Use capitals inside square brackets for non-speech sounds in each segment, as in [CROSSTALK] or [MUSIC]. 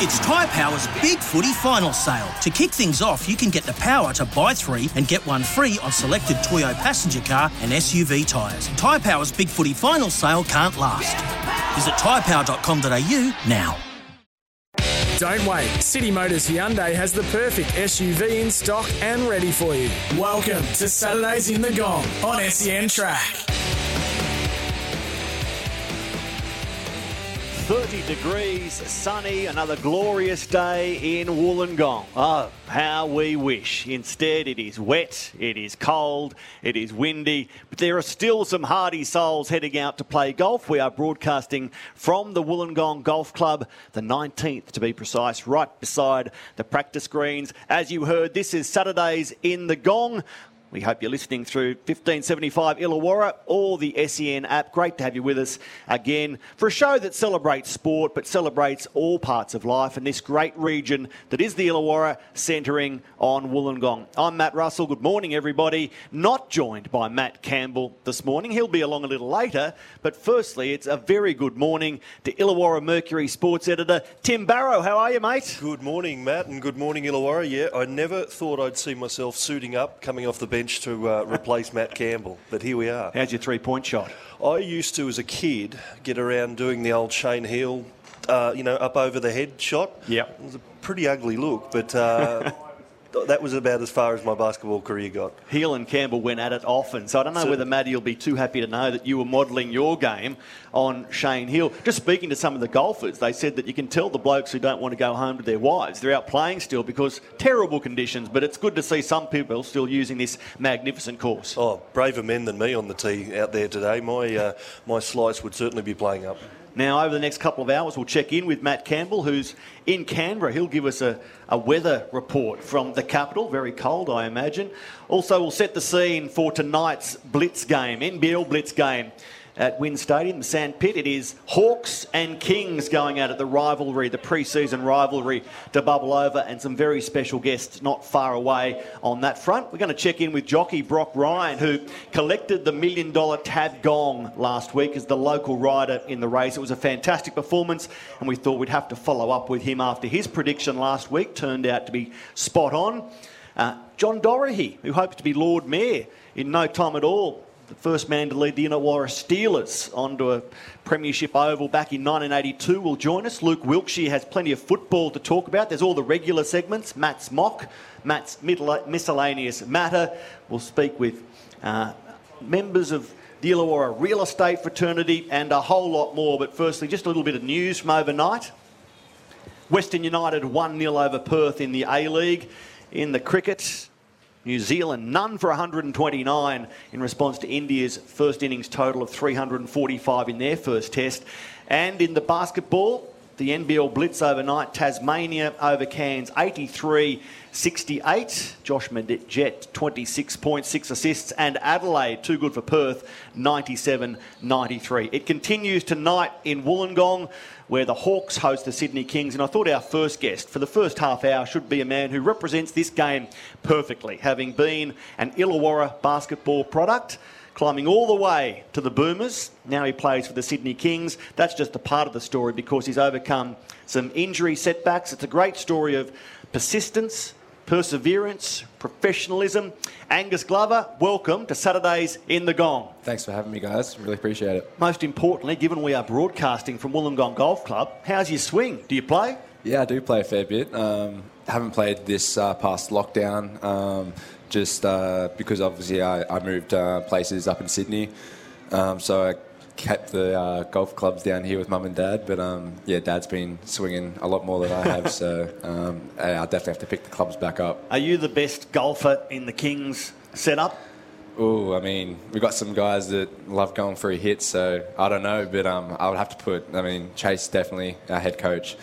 It's Tyre Power's Big Footy Final Sale. To kick things off, you can get the power to buy three and get one free on selected Toyo passenger car and SUV tyres. Tyre Power's Big Footy Final Sale can't last. Visit tyrepower.com.au now. Don't wait. City Motors Hyundai has the perfect SUV in stock and ready for you. Welcome to Saturdays in the Gong on SEN Track. 30 degrees, sunny, another glorious day in Wollongong. Oh, how we wish. Instead, it is wet, it is cold, it is windy, but there are still some hardy souls heading out to play golf. We are broadcasting from the Wollongong Golf Club, the 19th to be precise, right beside the practice greens. As you heard, this is Saturdays in the Gong. We hope you're listening through 1575 Illawarra or the SEN app. Great to have you with us again for a show that celebrates sport but celebrates all parts of life in this great region that is the Illawarra, centering on Wollongong. I'm Matt Russell. Good morning, everybody. Not joined by Matt Campbell this morning. He'll be along a little later. But firstly, it's a very good morning to Illawarra Mercury sports editor Tim Barrow. How are you, mate? Good morning, Matt, and good morning, Illawarra. Yeah, I never thought I'd see myself suiting up, coming off the bench to uh, replace Matt Campbell, but here we are. How's your three point shot? I used to, as a kid, get around doing the old Shane Heal, uh, you know, up over the head shot. Yeah. It was a pretty ugly look, but. [LAUGHS] That was about as far as my basketball career got. Heal and Campbell went at it often, so I don't know so, whether Maddie will be too happy to know that you were modelling your game on Shane Heal. Just speaking to some of the golfers, they said that you can tell the blokes who don't want to go home to their wives. They're out playing still because terrible conditions, but it's good to see some people still using this magnificent course. Oh, braver men than me on the tee out there today. My, uh, my slice would certainly be playing up. Now, over the next couple of hours, we'll check in with Matt Campbell, who's in Canberra. He'll give us a, a weather report from the capital. Very cold, I imagine. Also, we'll set the scene for tonight's Blitz game, NBL Blitz game at WIN Stadium, the Sandpit. It is Hawks and Kings going out at the rivalry, the pre-season rivalry to bubble over, and some very special guests not far away on that front. We're going to check in with jockey Brock Ryan, who collected the million dollar tab gong last week as the local rider in the race. It was a fantastic performance, and we thought we'd have to follow up with him after his prediction last week turned out to be spot on. Uh, John Dorahy, who hopes to be Lord Mayor in no time at all, the first man to lead the Illawarra Steelers onto a Premiership Oval back in 1982 will join us. Luke Wilkshire has plenty of football to talk about. There's all the regular segments. Matt's mock, Matt's miscellaneous matter. We'll speak with uh, members of the Illawarra Real Estate Fraternity and a whole lot more. But firstly, just a little bit of news from overnight. Western United 1 0 over Perth in the A League. In the cricket, New Zealand, none for 129 in response to India's first innings total of 345 in their first test. And in the basketball, the NBL Blitz overnight, Tasmania over Cairns 83 68. Josh Jet 26.6 assists. And Adelaide, too good for Perth, 97 93. It continues tonight in Wollongong where the Hawks host the Sydney Kings. And I thought our first guest for the first half hour should be a man who represents this game perfectly, having been an Illawarra basketball product. Climbing all the way to the Boomers. Now he plays for the Sydney Kings. That's just a part of the story because he's overcome some injury setbacks. It's a great story of persistence, perseverance, professionalism. Angus Glover, welcome to Saturdays in the Gong. Thanks for having me, guys. Really appreciate it. Most importantly, given we are broadcasting from Wollongong Golf Club, how's your swing? Do you play? Yeah, I do play a fair bit. Um, haven't played this uh, past lockdown, um, just uh, because obviously I, I moved uh, places up in Sydney. Um, so I kept the uh, golf clubs down here with mum and dad. But um, yeah, dad's been swinging a lot more than I have, so um, I'll definitely have to pick the clubs back up. Are you the best golfer in the Kings setup? Oh, I mean, we've got some guys that love going for a hit, so I don't know, but um, I would have to put, I mean, Chase definitely, our head coach.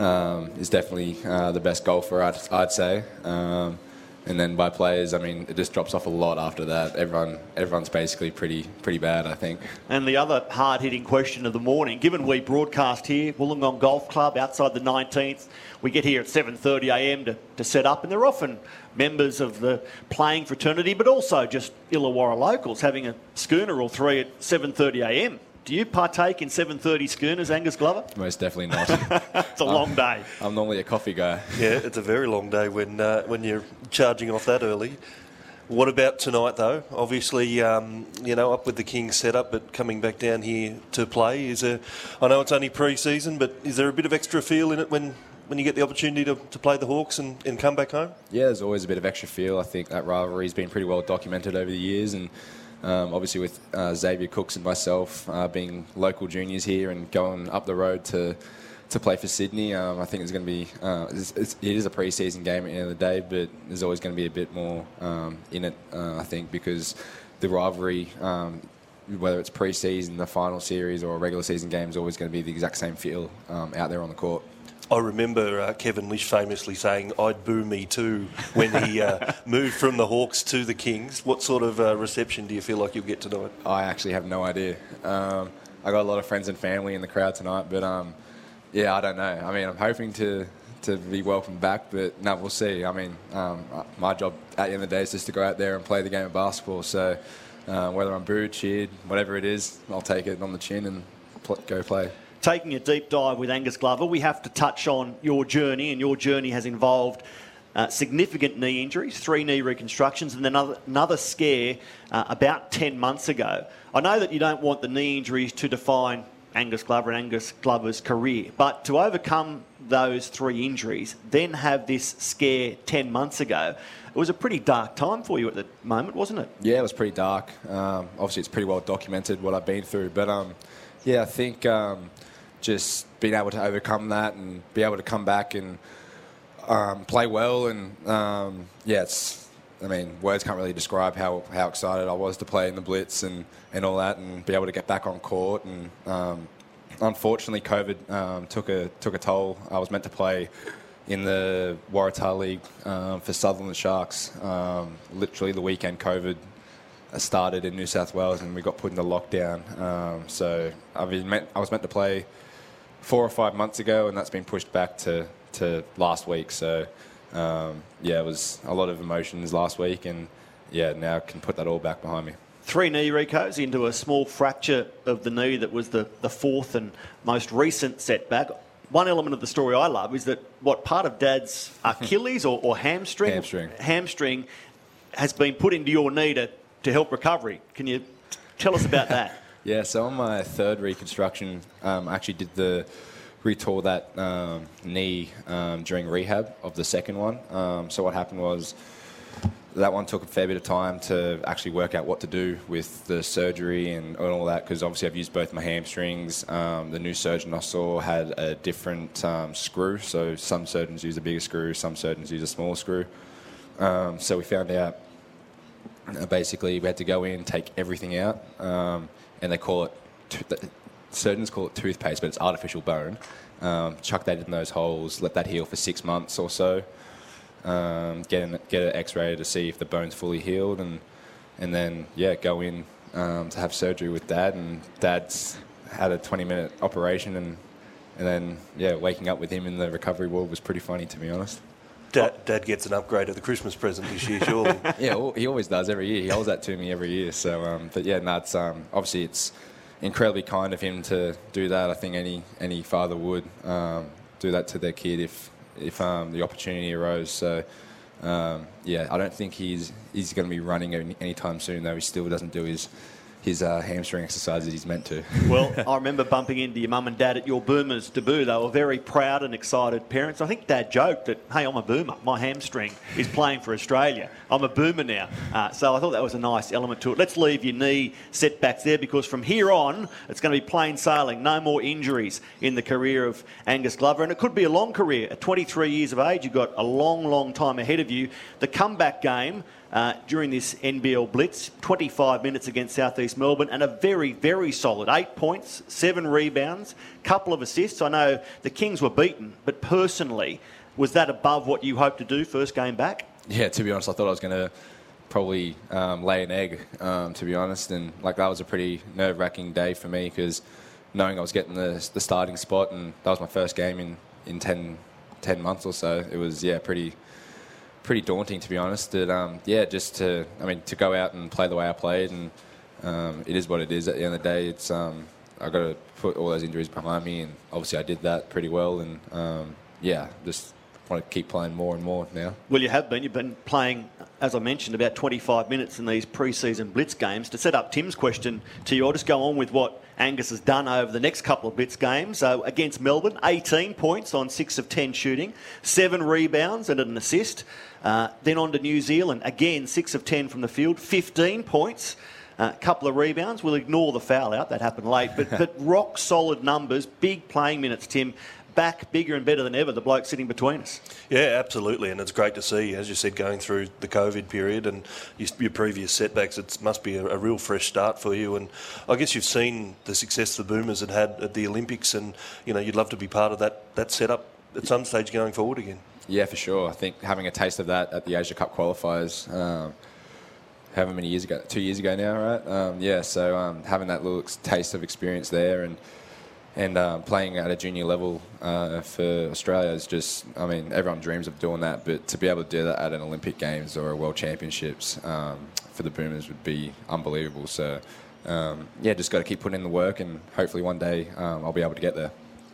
um, is definitely uh, the best golfer, I'd, I'd say. Um, and then by players, I mean it just drops off a lot after that. Everyone, everyone's basically pretty, pretty bad, I think. And the other hard-hitting question of the morning, given we broadcast here, Wollongong Golf Club outside the 19th, we get here at 7:30 a.m. To, to set up, and they're often members of the playing fraternity, but also just Illawarra locals having a schooner or three at 7:30 a.m. Do you partake in 7.30 schooners, Angus Glover? Most definitely not. [LAUGHS] it's a long day. I'm normally a coffee guy. Yeah, it's a very long day when uh, when you're charging off that early. What about tonight, though? Obviously, um, you know, up with the Kings setup, but coming back down here to play is a. I know it's only pre-season, but is there a bit of extra feel in it when when you get the opportunity to, to play the Hawks and, and come back home? Yeah, there's always a bit of extra feel. I think that rivalry's been pretty well documented over the years, and um, obviously, with uh, Xavier Cooks and myself uh, being local juniors here and going up the road to to play for Sydney, um, I think it's going to be uh, it's, it's, it is a pre-season game at the end of the day, but there's always going to be a bit more um, in it. Uh, I think because the rivalry. Um, whether it's pre-season, the final series, or a regular season game, is always going to be the exact same feel um, out there on the court. I remember uh, Kevin Lisch famously saying, I'd boo me too, when he uh, [LAUGHS] moved from the Hawks to the Kings. What sort of uh, reception do you feel like you'll get tonight? I actually have no idea. Um, I got a lot of friends and family in the crowd tonight, but um, yeah, I don't know. I mean, I'm hoping to, to be welcomed back, but no, we'll see. I mean, um, my job at the end of the day is just to go out there and play the game of basketball. So uh, whether I'm booed, cheered, whatever it is, I'll take it on the chin and pl- go play taking a deep dive with Angus Glover, we have to touch on your journey, and your journey has involved uh, significant knee injuries, three knee reconstructions, and then another, another scare uh, about 10 months ago. I know that you don't want the knee injuries to define Angus Glover and Angus Glover's career, but to overcome those three injuries, then have this scare 10 months ago, it was a pretty dark time for you at the moment, wasn't it? Yeah, it was pretty dark. Um, obviously, it's pretty well documented what I've been through, but um, yeah, I think. Um, just being able to overcome that and be able to come back and um, play well. And um, yeah, it's, I mean, words can't really describe how, how excited I was to play in the Blitz and, and all that and be able to get back on court. And um, unfortunately, COVID um, took, a, took a toll. I was meant to play in the Waratah League um, for Sutherland Sharks. Um, literally, the weekend COVID started in New South Wales and we got put into lockdown. so I, mean, I was meant to play four or five months ago, and that's been pushed back to, to last week. So, um, yeah, it was a lot of emotions last week, and yeah, now I can put that all back behind me. Three knee recos into a small fracture of the knee that was the, the fourth and most recent setback. One element of the story I love is that what part of Dad's [LAUGHS] Achilles or, or hamstring, hamstring hamstring has been put into your knee to, to help recovery. Can you tell us about that? [LAUGHS] Yeah, so on my third reconstruction, um, I actually did the retore that um, knee um, during rehab of the second one. Um, so what happened was that one took a fair bit of time to actually work out what to do with the surgery and, all that because obviously I've used both my hamstrings. Um, the new surgeon I saw had a different um, screw, so some surgeons use a bigger screw, some surgeons use a smaller screw. so we found out uh, basically we had to go in, take everything out and they call it, surgeons call it toothpaste, but it's artificial bone. Um, chuck that in those holes, let that heal for six months or so. Um, get an, get an X-ray to see if the bone's fully healed, and and then yeah, go in um, to have surgery with Dad. And Dad's had a 20-minute operation, and and then yeah, waking up with him in the recovery ward was pretty funny to be honest. Dad, Dad, gets an upgrade of the Christmas present this year, surely. [LAUGHS] yeah, he always does every year. He holds that to me every year. So, um, but yeah, no, it's um, obviously it's incredibly kind of him to do that. I think any any father would um, do that to their kid if if um, the opportunity arose. So. Um, yeah, I don't think he's he's going to be running any, anytime soon. Though he still doesn't do his his uh, hamstring exercises he's meant to. [LAUGHS] well, I remember bumping into your mum and dad at your Boomers debut. They were very proud and excited parents. I think dad joked that, hey, I'm a boomer. My hamstring is playing for Australia. I'm a boomer now. Uh, so I thought that was a nice element to it. Let's leave your knee setbacks there because from here on, it's going to be plain sailing. No more injuries in the career of Angus Glover. And it could be a long career. At 23 years of age, you've got a long, long time ahead of you. The comeback game uh, during this NBL Blitz. 25 minutes against Southeast Melbourne and a very, very solid eight points, seven rebounds, couple of assists. I know the Kings were beaten, but personally, was that above what you hoped to do first game back? Yeah, to be honest, I thought I was going to probably um, lay an egg, um, to be honest. And like that was a pretty nerve wracking day for me because knowing I was getting the, the starting spot and that was my first game in, in 10, 10 months or so, it was, yeah, pretty pretty daunting to be honest. That um, yeah, just to I mean to go out and play the way I played, and um, it is what it is. At the end of the day, it's um, I got to put all those injuries behind me, and obviously I did that pretty well. And um, yeah, just want to keep playing more and more now. Well, you have been. You've been playing, as I mentioned, about 25 minutes in these pre-season blitz games. To set up Tim's question to you, I'll just go on with what Angus has done over the next couple of blitz games. So against Melbourne, 18 points on 6 of 10 shooting, 7 rebounds and an assist. Uh, then on to New Zealand, again, 6 of 10 from the field, 15 points. A uh, couple of rebounds. We'll ignore the foul out. That happened late. But, [LAUGHS] but rock solid numbers, big playing minutes, Tim back bigger and better than ever, the bloke sitting between us. Yeah, absolutely. And it's great to see, as you said, going through the COVID period and your previous setbacks, it must be a, a, real fresh start for you. And I guess you've seen the success the Boomers had had at the Olympics, and you know you'd love to be part of that, that setup at some stage going forward again. Yeah, for sure. I think having a taste of that at the Asia Cup qualifiers. Um, however many years ago, two years ago now, right? Um, yeah, so um, having that little taste of experience there and and um, playing at a junior level uh, for Australia is just, I mean, everyone dreams of doing that, but to be able to do that at an Olympic Games or a World Championships um, for the Boomers would be unbelievable. So, um, yeah, just got to keep putting in the work, and hopefully one day um, I'll be able to get there.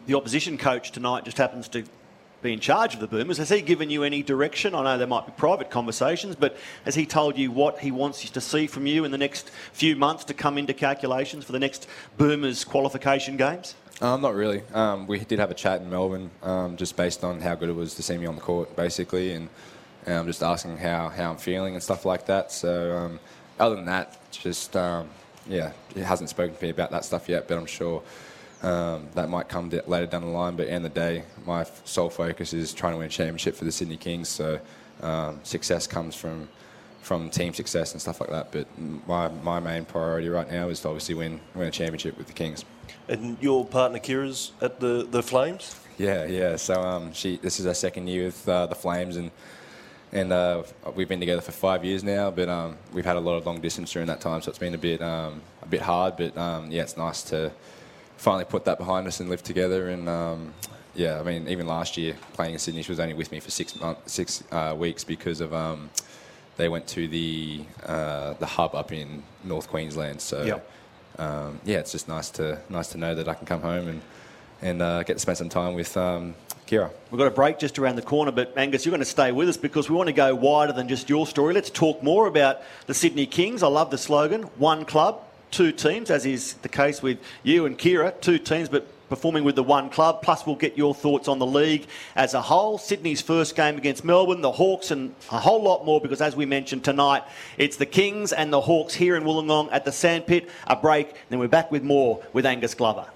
The opposition coach tonight just happens to be in charge of the Boomers. Has he given you any direction? I know there might be private conversations, but has he told you what he wants you to see from you in the next few months to come into calculations for the next Boomers qualification games? Um, not really. Um, we did have a chat in Melbourne, um, just based on how good it was to see me on the court, basically, and um, just asking how, how I'm feeling and stuff like that. So, um, other than that, just um, yeah, he hasn't spoken to me about that stuff yet, but I'm sure that might come later down the line. But at the end of the day, my sole focus is trying to win a championship for the Sydney Kings. So, success comes from from team success and stuff like that. But my, my main priority right now is to obviously win win a championship with the Kings. And your partner Kira's at the, the Flames? Yeah, yeah. So um, she this is her second year with uh, the Flames, and and uh, we've been together for five years now. But um, we've had a lot of long distance during that time, so it's been a bit um, a bit hard. But um, yeah, it's nice to finally put that behind us and live together. And um, yeah, I mean, even last year playing in Sydney, she was only with me for six months, six uh, weeks because of um, they went to the uh, the hub up in North Queensland. So. Yep um, yeah, it's just nice to nice to know that I can come home and and uh, get to spend some time with um, Kira. We've got a break just around the corner, but Angus, you're going to stay with us because we want to go wider than just your story. Let's talk more about the Sydney Kings. I love the slogan: one club, two teams, as is the case with you and Kira, two teams, but performing with the one club. Plus, we'll get your thoughts on the league as a whole. Sydney's first game against Melbourne, the Hawks, and a whole lot more because, as we mentioned tonight, it's the Kings and the Hawks here in Wollongong at the Sandpit. A break, then we're back with more with Angus Glover.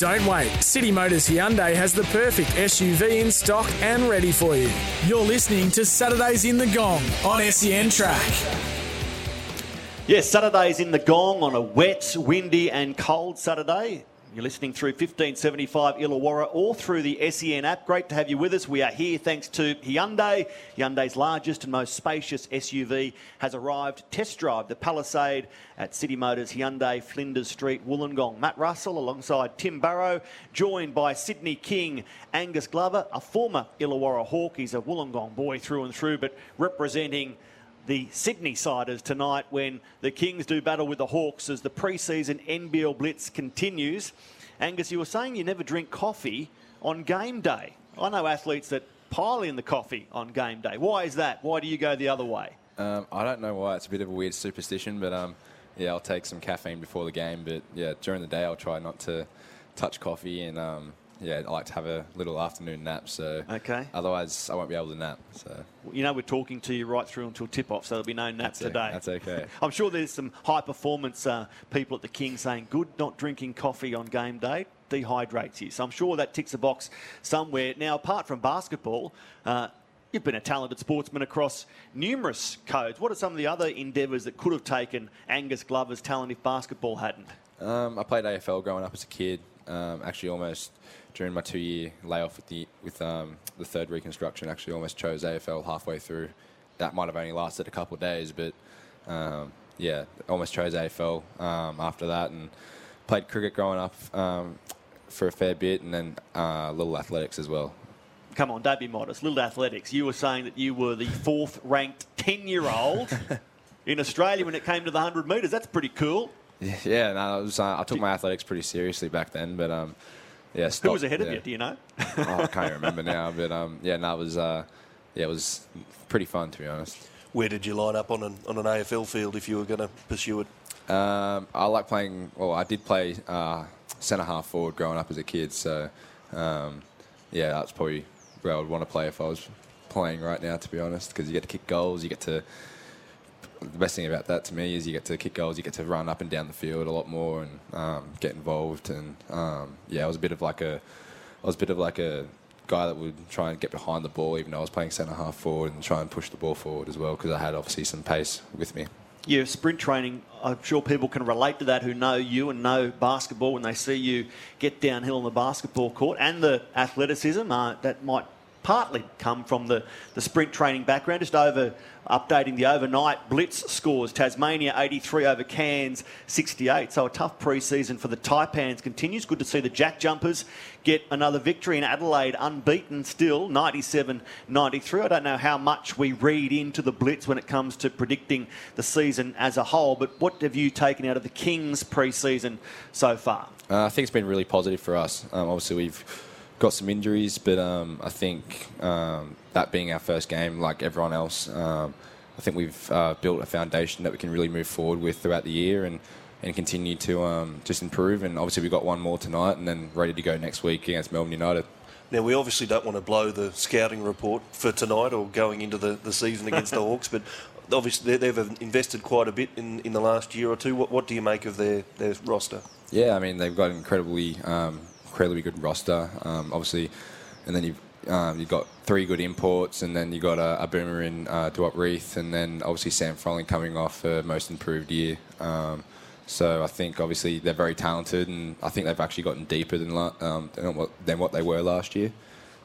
Don't wait. City Motors Hyundai has the perfect SUV in stock and ready for you. You're listening to Saturdays in the Gong on SEN Track. Yes, Saturdays in the Gong on a wet, windy, and cold Saturday. You're listening through 1575 Illawarra or through the SEN app. Great to have you with us. We are here thanks to Hyundai. Hyundai's largest and most spacious SUV has arrived. Test drive the Palisade at City Motors Hyundai, Flinders Street, Wollongong. Matt Russell alongside Tim Barrow, joined by Sydney King Angus Glover, a former Illawarra Hawk. He's a Wollongong boy through and through, but representing the Sydney Siders tonight when the Kings do battle with the Hawks as the pre-season NBL Blitz continues. Angus, you were saying you never drink coffee on game day. I know athletes that pile in the coffee on game day. Why is that? Why do you go the other way? Um, I don't know why. It's a bit of a weird superstition, but um, yeah, I'll take some caffeine before the game. But yeah, during the day, I'll try not to touch coffee and um, yeah, I like to have a little afternoon nap. So okay. Otherwise, I won't be able to nap. So you know, we're talking to you right through until tip off, so there'll be no nap that's today. A, that's okay. [LAUGHS] I'm sure there's some high performance uh, people at the King saying, "Good, not drinking coffee on game day." Dehydrates you. So I'm sure that ticks a box somewhere. Now, apart from basketball, uh, You've been a talented sportsman across numerous codes. What are some of the other endeavours that could have taken Angus Glover's talent if basketball hadn't? Um, I played AFL growing up as a kid. Um, actually, almost during my two-year layoff with the with um, the third reconstruction, actually almost chose AFL halfway through. That might have only lasted a couple of days, but um, yeah, almost chose AFL um, after that, and played cricket growing up um, for a fair bit, and then uh, little athletics as well. Come on, don't be modest. Little athletics. You were saying that you were the fourth ranked 10 year old [LAUGHS] in Australia when it came to the 100 metres. That's pretty cool. [LAUGHS] Yeah, no, was, uh, I took my athletics pretty seriously back then, but um, yeah. Stopped, Who was ahead yeah. of you? Do you know? [LAUGHS] oh, I can't remember now, but um, yeah, no, it was uh, yeah, it was pretty fun to be honest. Where did you line up on an, on an AFL field if you were going to pursue it? Um, I like playing. Well, I did play uh, centre half forward growing up as a kid, so um, yeah, that's probably where I would want to play if I was playing right now. To be honest, because you get to kick goals, you get to. The best thing about that to me is you get to kick goals, you get to run up and down the field a lot more and um, get involved. And um, yeah, I was a bit of like a, I was a bit of like a guy that would try and get behind the ball, even though I was playing centre half forward and try and push the ball forward as well because I had obviously some pace with me your sprint training, I'm sure people can relate to that who know you and know basketball when they see you get downhill on the basketball court and the athleticism uh, that might partly come from the, the sprint training background. Just over updating the overnight blitz scores. Tasmania 83 over Cairns 68. So a tough pre-season for the Taipans continues. Good to see the Jack Jumpers get another victory in Adelaide, unbeaten still, 97-93. I don't know how much we read into the blitz when it comes to predicting the season as a whole, but what have you taken out of the Kings pre-season so far? Uh, I think it's been really positive for us. Um, obviously, we've got some injuries, but um, I think um, that being our first game, like everyone else, um, I think we've uh, built a foundation that we can really move forward with throughout the year and, and continue to um, just improve. And obviously, we've got one more tonight and then ready to go next week against Melbourne United. Now, we obviously don't want to blow the scouting report for tonight or going into the, the season against the [LAUGHS] Hawks, but obviously they've invested quite a bit in, in the last year or two. What, what do you make of their, their roster? Yeah, I mean, they've got incredibly um, incredibly good roster. Um, obviously, and then you've um, you've got three good imports, and then you've got a, a boomer in uh, Duop Reath, and then obviously Sam Froling coming off a most improved year. Um, so I think obviously they're very talented, and I think they've actually gotten deeper than um, than, what, than, what, they were last year.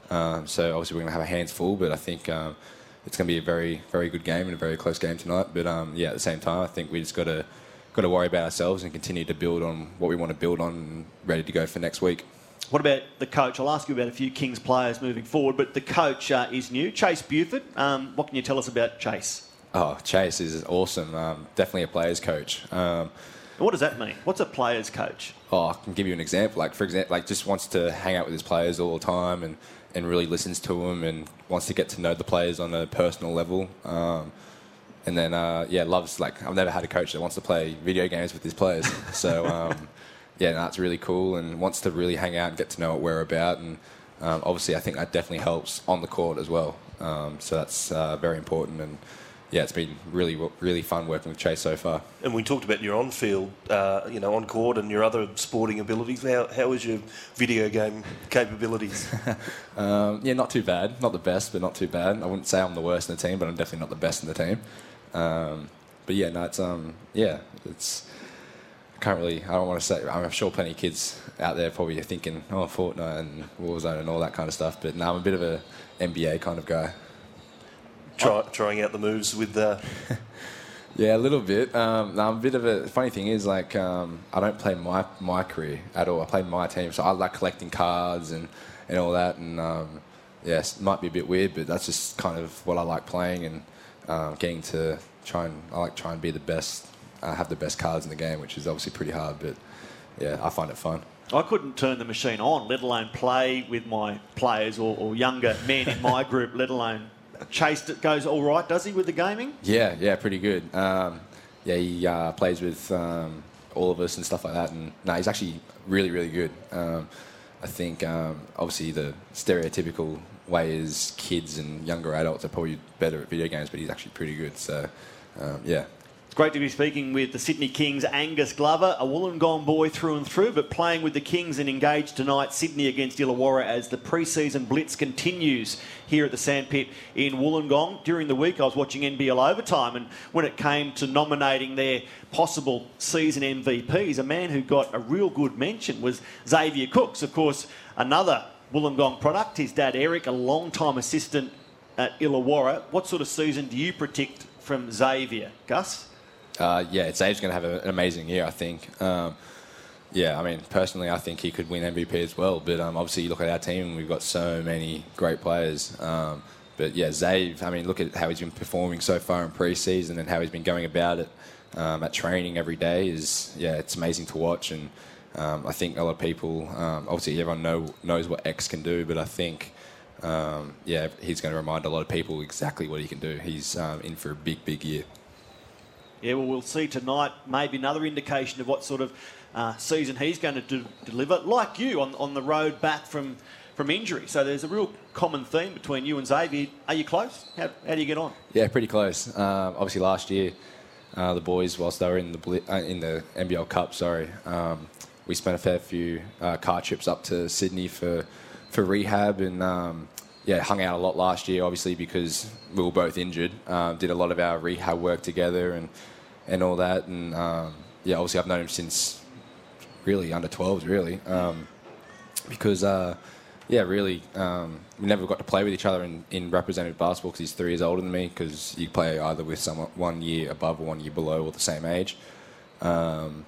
Um, so obviously we're going to have our hands full, but I think um, it's going to be a very very good game and a very close game tonight. But um, yeah, at the same time, I think we just got to got to worry about ourselves and continue to build on what we want to build on, ready to go for next week. What about the coach? I'll ask you about a few Kings players moving forward, but the coach uh, is new, Chase Buford. Um, what can you tell us about Chase? Oh, Chase is awesome. Um, definitely a player's coach. Um, what does that mean? What's a player's coach? Oh, I can give you an example. Like for example, like just wants to hang out with his players all the time and, and really listens to them and wants to get to know the players on a personal level. Um, and then uh, yeah, loves like I've never had a coach that wants to play video games with his players. So um, yeah, that's really cool and wants to really hang out and get to know what we're about. And um, obviously, I think that definitely helps on the court as well. Um, so that's uh, very important. And yeah, it's been really, really fun working with Chase so far. And we talked about your on-field, uh, you know, on court and your other sporting abilities. How, how is your video game capabilities? [LAUGHS] um, yeah, not too bad. Not the best, but not too bad. I wouldn't say I'm the worst in the team, but I'm definitely not the best in the team. Um, but yeah, no, it's um, yeah, it's can't really. I don't want to say. I'm sure plenty of kids out there probably are thinking, oh, Fortnite and Warzone and all that kind of stuff. But now I'm a bit of a NBA kind of guy. Try, trying out the moves with the. [LAUGHS] yeah, a little bit. Um, now I'm a bit of a funny thing is like um, I don't play my my career at all. I play my team, so I like collecting cards and and all that. And um, yes, it might be a bit weird, but that's just kind of what I like playing and um, getting to try and I like try and be the best uh, have the best cards in the game, which is obviously pretty hard. But yeah, I find it fun. I couldn't turn the machine on, let alone play with my players or, or younger men in my group, let alone Chase it. goes all right, does he, with the gaming? Yeah, yeah, pretty good. Um, yeah, he uh, plays with um, all of us and stuff like that. And no, he's actually really, really good. Um, I think um, obviously the stereotypical way is kids and younger adults are probably better at video games, but he's actually pretty good. So um, yeah, great to be speaking with the Sydney Kings Angus Glover, a Wollongong boy through and through, but playing with the Kings and engaged tonight, Sydney against Illawarra as the pre-season blitz continues here at the Sandpit in Wollongong. During the week, I was watching NBL overtime, and when it came to nominating their possible season MVPs, a man who got a real good mention was Xavier Cooks, of course, another Wollongong product. His dad Eric, a long-time assistant at Illawarra. What sort of season do you predict from Xavier, Gus? Uh, yeah, Zave's going to have an amazing year, I think. Um, yeah, I mean, personally, I think he could win MVP as well. But um, obviously, you look at our team, and we've got so many great players. Um, but yeah, Zave, I mean, look at how he's been performing so far in pre-season and how he's been going about it um, at training every day. Is yeah, it's amazing to watch. And um, I think a lot of people, um, obviously, everyone know, knows what X can do, but I think. yeah, he's going to remind a lot of people exactly what he can do. He's in for a big, big year. Yeah, well, we'll see tonight. Maybe another indication of what sort of uh, season he's going to do, deliver. Like you on, on the road back from from injury. So there's a real common theme between you and Xavier. Are you close? How, how do you get on? Yeah, pretty close. Uh, obviously, last year uh, the boys, whilst they were in the uh, in the NBL Cup, sorry, um, we spent a fair few uh, car trips up to Sydney for for rehab and. Um, yeah, hung out a lot last year, obviously because we were both injured. Um, did a lot of our rehab work together, and and all that. And um, yeah, obviously I've known him since really under 12s, really, um, because uh, yeah, really um, we never got to play with each other in, in representative basketball because he's three years older than me. Because you play either with someone one year above or one year below or the same age. Um,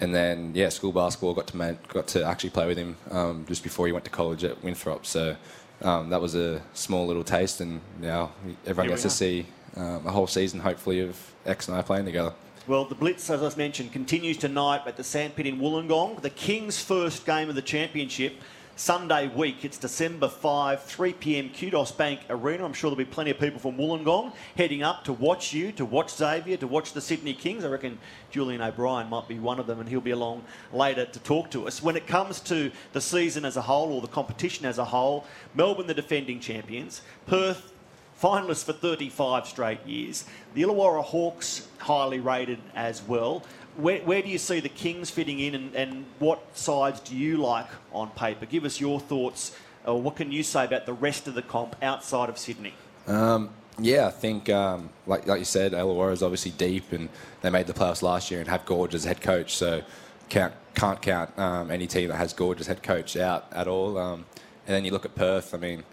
and then yeah, school basketball got to man- got to actually play with him um, just before he went to college at Winthrop. So. Um, that was a small little taste, and now everyone gets to see um, a whole season, hopefully, of X and I playing together. Well, the Blitz, as I mentioned, continues tonight at the Sandpit in Wollongong. The Kings' first game of the championship, Sunday week. It's December 5, 3 p.m. Kudos Bank Arena. I'm sure there'll be plenty of people from Wollongong heading up to watch you, to watch Xavier, to watch the Sydney Kings. I reckon Julian O'Brien might be one of them, and he'll be along later to talk to us. When it comes to the season as a whole, or the competition as a whole, Melbourne, the defending champions, Perth, finalists for 35 straight years. The Illawarra Hawks, highly rated as well. Where, where do you see the Kings fitting in and, and what sides do you like on paper? Give us your thoughts. Or uh, what can you say about the rest of the comp outside of Sydney? Um, yeah, I think, um, like, like you said, Illawarra is obviously deep and they made the playoffs last year and have Goorj as head coach. So can't, can't count um, any team that has Goorj as head coach out at all. Um, and then you look at Perth, I mean,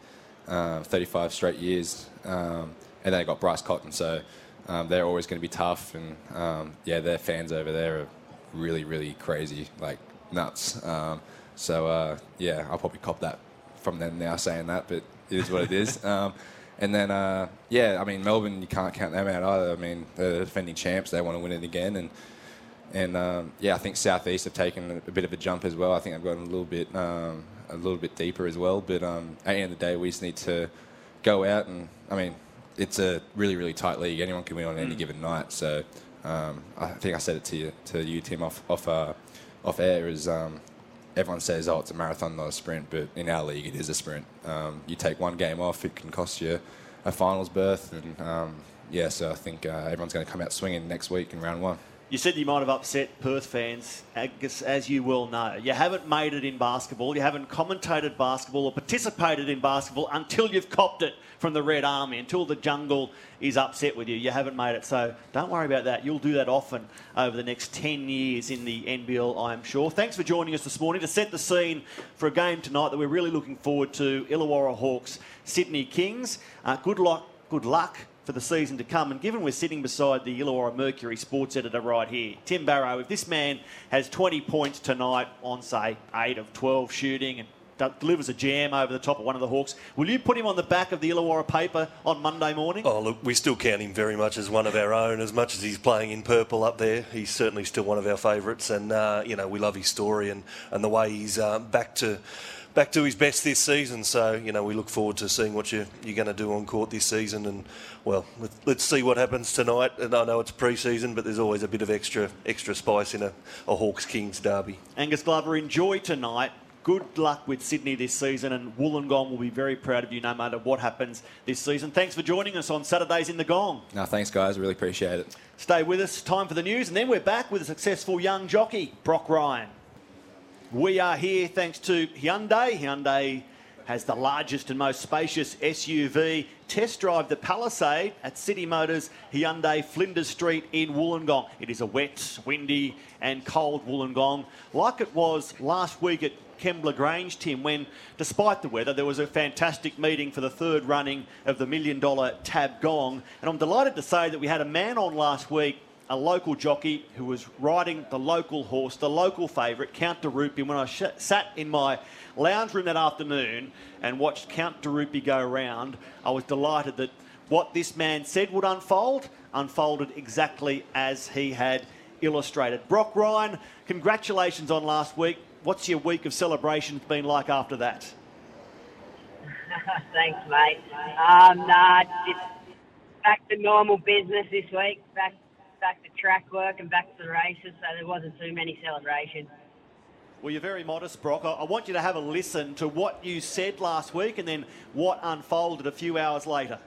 uh, 35 straight years. Um, and they got Bryce Cotton, so um, they're always going to be tough. And um, yeah, their fans over there are really, really crazy, like nuts. Um, so uh, yeah, I'll probably cop that from them now saying that, but it is what it is. [LAUGHS] Um, and then uh, yeah, I mean Melbourne, you can't count them out either. I mean they're defending champs; they want to win it again, and and yeah, I think Southeast have taken a bit of a jump as well. I think they've gotten a little bit a little bit deeper as well. But um, at the end of the day, we just need to go out and I mean, it's a really really tight league. Anyone can win on any mm. given night. So um, I think I said it to you to you Tim off off uh, off air is. Um, everyone says, "Oh, it's a marathon, not a sprint," but in our league, it is a sprint. Um, you take one game off, it can cost you a finals berth, and um, yeah, so I think uh, everyone's going to come out swinging next week in round one. You said you might have upset Perth fans, as you well know. You haven't made it in basketball, you haven't commentated basketball or participated in basketball until you've copped it from the Red Army, until the jungle is upset with you. You haven't made it. So don't worry about that. You'll do that often over the next 10 years in the NBL, I'm sure. Thanks for joining us this morning to set the scene for a game tonight that we're really looking forward to Illawarra Hawks, Sydney Kings. Uh, good luck. Good luck for the season to come. And given we're sitting beside the Illawarra Mercury sports editor right here, Tim Barrow, if this man has 20 points tonight on, say, 8 of 12 shooting and delivers a jam over the top of one of the Hawks. Will you put him on the back of the Illawarra paper on Monday morning? Oh, look, we still count him very much as one of our own. As much as he's playing in purple up there, he's certainly still one of our favourites. And, uh, you know, we love his story and, and the way he's uh, back to back to his best this season. So you know we look forward to seeing what you, you're going to do on court this season. And well, let, let's see what happens tonight. And I know it's pre-season, but there's always a bit of extra extra spice in a, a Hawks Kings derby. Angus Glover, enjoy tonight. Good luck with Sydney this season, and Wollongong will be very proud of you no matter what happens this season. Thanks for joining us on Saturdays in the Gong. No, thanks, guys. Really appreciate it. Stay with us. Time for the news, and then we're back with a successful young jockey, Brock Ryan. We are here thanks to Hyundai. Hyundai has the largest and most spacious SUV. Test drive the Palisade at City Motors Hyundai Flinders Street in Wollongong. It is a wet, windy, and cold Wollongong, like it was last week at Kembla Grange, Tim, when, despite the weather, there was a fantastic meeting for the third running of the million dollar tab gong. And I'm delighted to say that we had a man on last week, a local jockey who was riding the local horse, the local favourite, Count de Rupee. When I sh- sat in my lounge room that afternoon and watched Count de Rupee go around, I was delighted that what this man said would unfold unfolded exactly as he had illustrated. Brock Ryan, congratulations on last week. What's your week of celebrations been like after that? [LAUGHS] Thanks, mate. Um, nah, just back to normal business this week. Back, back to track work and back to the races. So there wasn't too many celebrations. Well, you're very modest, Brock. I want you to have a listen to what you said last week and then what unfolded a few hours later.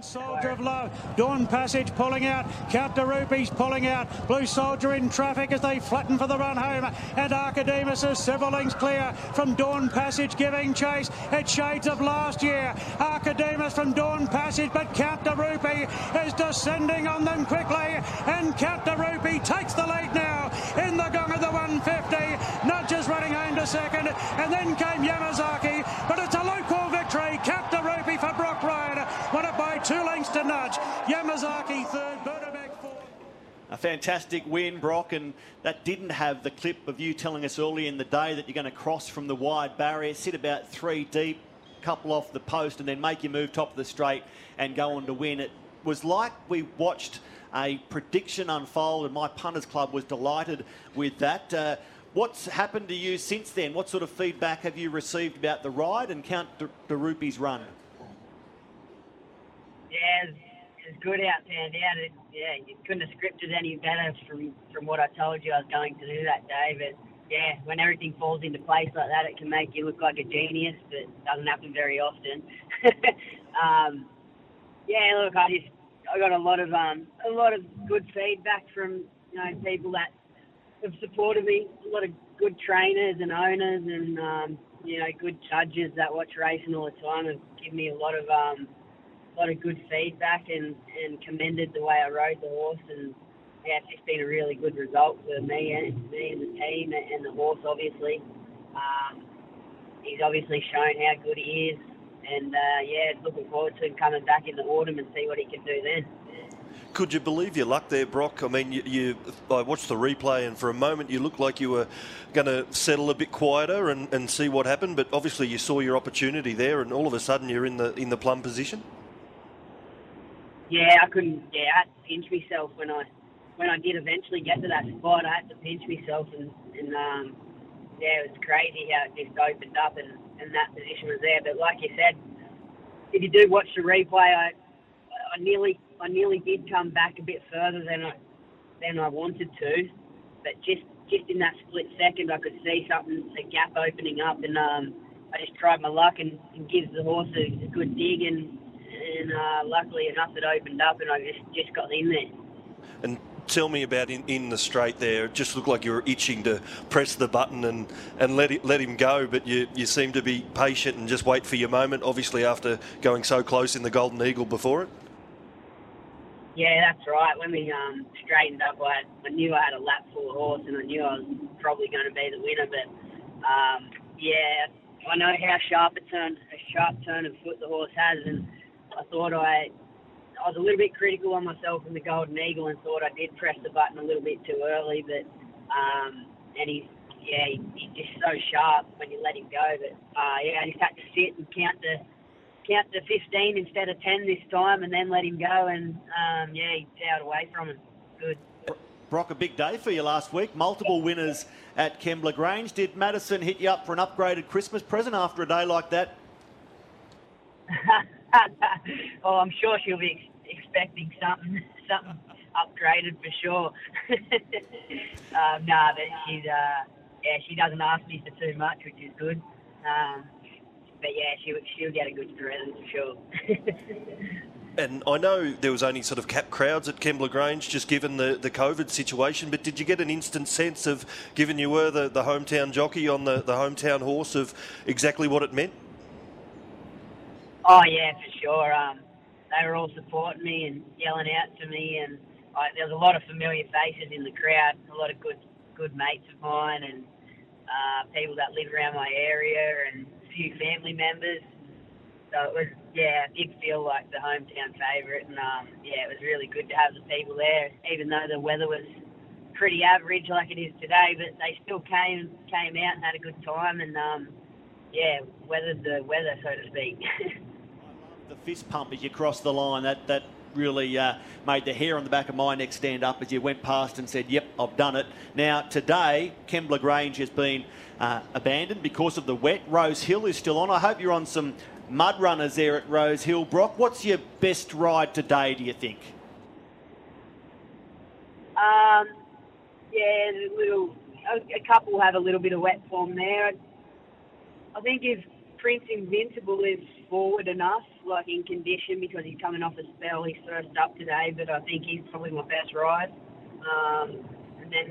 Soldier of Love, Dawn Passage pulling out, Count de Rupees pulling out, Blue Soldier in traffic as they flatten for the run home, and Archidemus is several lengths clear from Dawn Passage giving chase. It's shades of last year. Archidemus from Dawn Passage, but Count de Rupee is descending on them quickly, and Count de Rupee takes the lead now in the gong of the 150. Nudges running home to second, and then came Yamazaki, but it's a local victory. Count de Rupee for Brock Ryan. Won it by two lengths to nudge. Yamazaki third, Bernabek fourth. A fantastic win, Brock, and that didn't have the clip of you telling us early in the day that you're going to cross from the wide barrier, sit about three deep, couple off the post, and then make your move top of the straight and go on to win. It was like we watched a prediction unfold, and my punters club was delighted with that. Uh, what's happened to you since then? What sort of feedback have you received about the ride and Count de Rupee's run? It's, it's good out there. Yeah, it, yeah, you couldn't have scripted any better from from what I told you I was going to do that day. But yeah, when everything falls into place like that, it can make you look like a genius, but doesn't happen very often. [LAUGHS] um, yeah, look, I just I got a lot of um, a lot of good feedback from you know people that have supported me. A lot of good trainers and owners, and um, you know good judges that watch racing all the time have given me a lot of um, a lot of good feedback and, and commended the way I rode the horse and yeah, it's just been a really good result for me and me and the team and the horse obviously. Um, he's obviously shown how good he is and uh, yeah, looking forward to him coming back in the autumn and see what he can do then. Could you believe your luck there, Brock? I mean, you, you, I watched the replay, and for a moment you looked like you were going to settle a bit quieter and, and see what happened. But obviously, you saw your opportunity there, and all of a sudden you're in the in the plum position yeah, I couldn't. Yeah, I had to pinch myself when I when I did eventually get to that spot. I had to pinch myself, and and um, yeah, it was crazy how it just opened up, and and that position was there. But like you said, if you do watch the replay, I I nearly I nearly did come back a bit further than I than I wanted to, but just just in that split second, I could see something, a gap opening up, and um, I just tried my luck and, and gives the horse a, a good dig, and and uh, luckily enough it opened up and I just, just got in there. And tell me about in, in the straight there. It just looked like you were itching to press the button and, and let, it, let him go, but you, you seem to be patient and just wait for your moment, obviously, after going so close in the Golden Eagle before it. Yeah, that's right. When we um, straightened up, I, had, I knew I had a lap full of horse and I knew I was probably going to be the winner, but um, yeah, I know how sharp a turn, a sharp turn of foot the horse has, and I thought I I was a little bit critical on myself in the Golden Eagle and thought I did press the button a little bit too early, but um, and he's yeah he, he's just so sharp when you let him go. But uh, yeah, I just had to sit and count to count to 15 instead of 10 this time, and then let him go. And um, yeah, he towed away from him. Good. Brock, a big day for you last week. Multiple winners at Kembla Grange. Did Madison hit you up for an upgraded Christmas present after a day like that? [LAUGHS] [LAUGHS] oh, I'm sure she'll be ex- expecting something, [LAUGHS] something upgraded for sure. [LAUGHS] um, nah, but she's, uh, yeah, she doesn't ask me for too much, which is good. Um, but yeah, she she'll get a good present for sure. And I know there was only sort of cap crowds at Kembla Grange, just given the, the COVID situation. But did you get an instant sense of, given you were the, the hometown jockey on the, the hometown horse, of exactly what it meant? Oh yeah, for sure. Um, they were all supporting me and yelling out to me, and I, there was a lot of familiar faces in the crowd. A lot of good good mates of mine, and uh, people that live around my area, and a few family members. So it was yeah, I did feel like the hometown favourite, and um, yeah, it was really good to have the people there, even though the weather was pretty average like it is today. But they still came came out and had a good time, and um, yeah, weathered the weather, so to speak. [LAUGHS] the fist pump as you crossed the line, that that really uh, made the hair on the back of my neck stand up as you went past and said, "Yep, I've done it." Now today, Kembla Grange has been uh, abandoned because of the wet. Rose Hill is still on. I hope you're on some mud runners there at Rose Hill. Brock, what's your best ride today, do you think? Um, yeah, a little, a, a couple have a little bit of wet form there. I think if Prince Invincible is forward enough, like in condition, because he's coming off a spell, he's first up today, but I think he's probably my best ride. Um, and then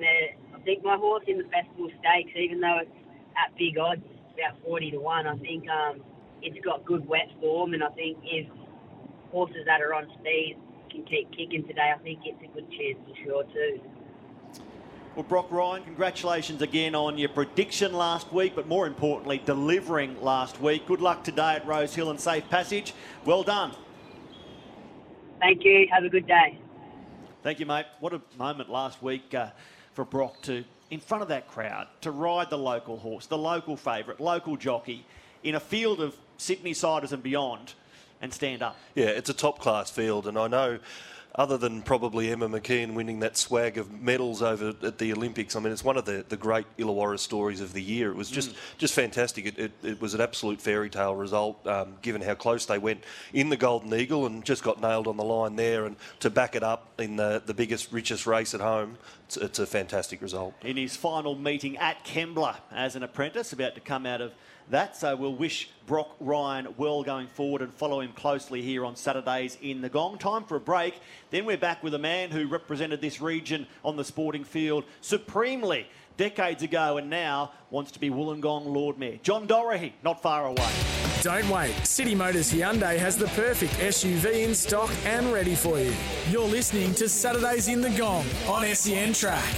I think my horse in the Festival Stakes, even though it's at big odds, about 40 to 1, I think um, it's got good wet form, and I think if horses that are on speed can keep kicking today, I think it's a good chance for sure too. Well, Brock Ryan, congratulations again on your prediction last week, but more importantly, delivering last week. Good luck today at Rose Hill and safe passage. Well done. Thank you. Have a good day. Thank you, mate. What a moment last week uh, for Brock to, in front of that crowd, to ride the local horse, the local favourite, local jockey, in a field of Sydney siders and beyond and stand up. Yeah, it's a top class field, and I know. Other than probably Emma McKeon winning that swag of medals over at the Olympics, I mean, it's one of the, the great Illawarra stories of the year. It was just, mm. just fantastic. It, it, it, was an absolute fairy tale result, um, given how close they went in the Golden Eagle and just got nailed on the line there. And to back it up in the, the biggest, richest race at home, it's, it's a fantastic result. In his final meeting at Kembla as an apprentice, about to come out of that. So we'll wish Brock Ryan well going forward and follow him closely here on Saturdays in the Gong. Time for a break. Then we're back with a man who represented this region on the sporting field supremely decades ago and now wants to be Wollongong Lord Mayor. John Dorahy, not far away. Don't wait. City Motors Hyundai has the perfect SUV in stock and ready for you. You're listening to Saturdays in the Gong on SEN Track.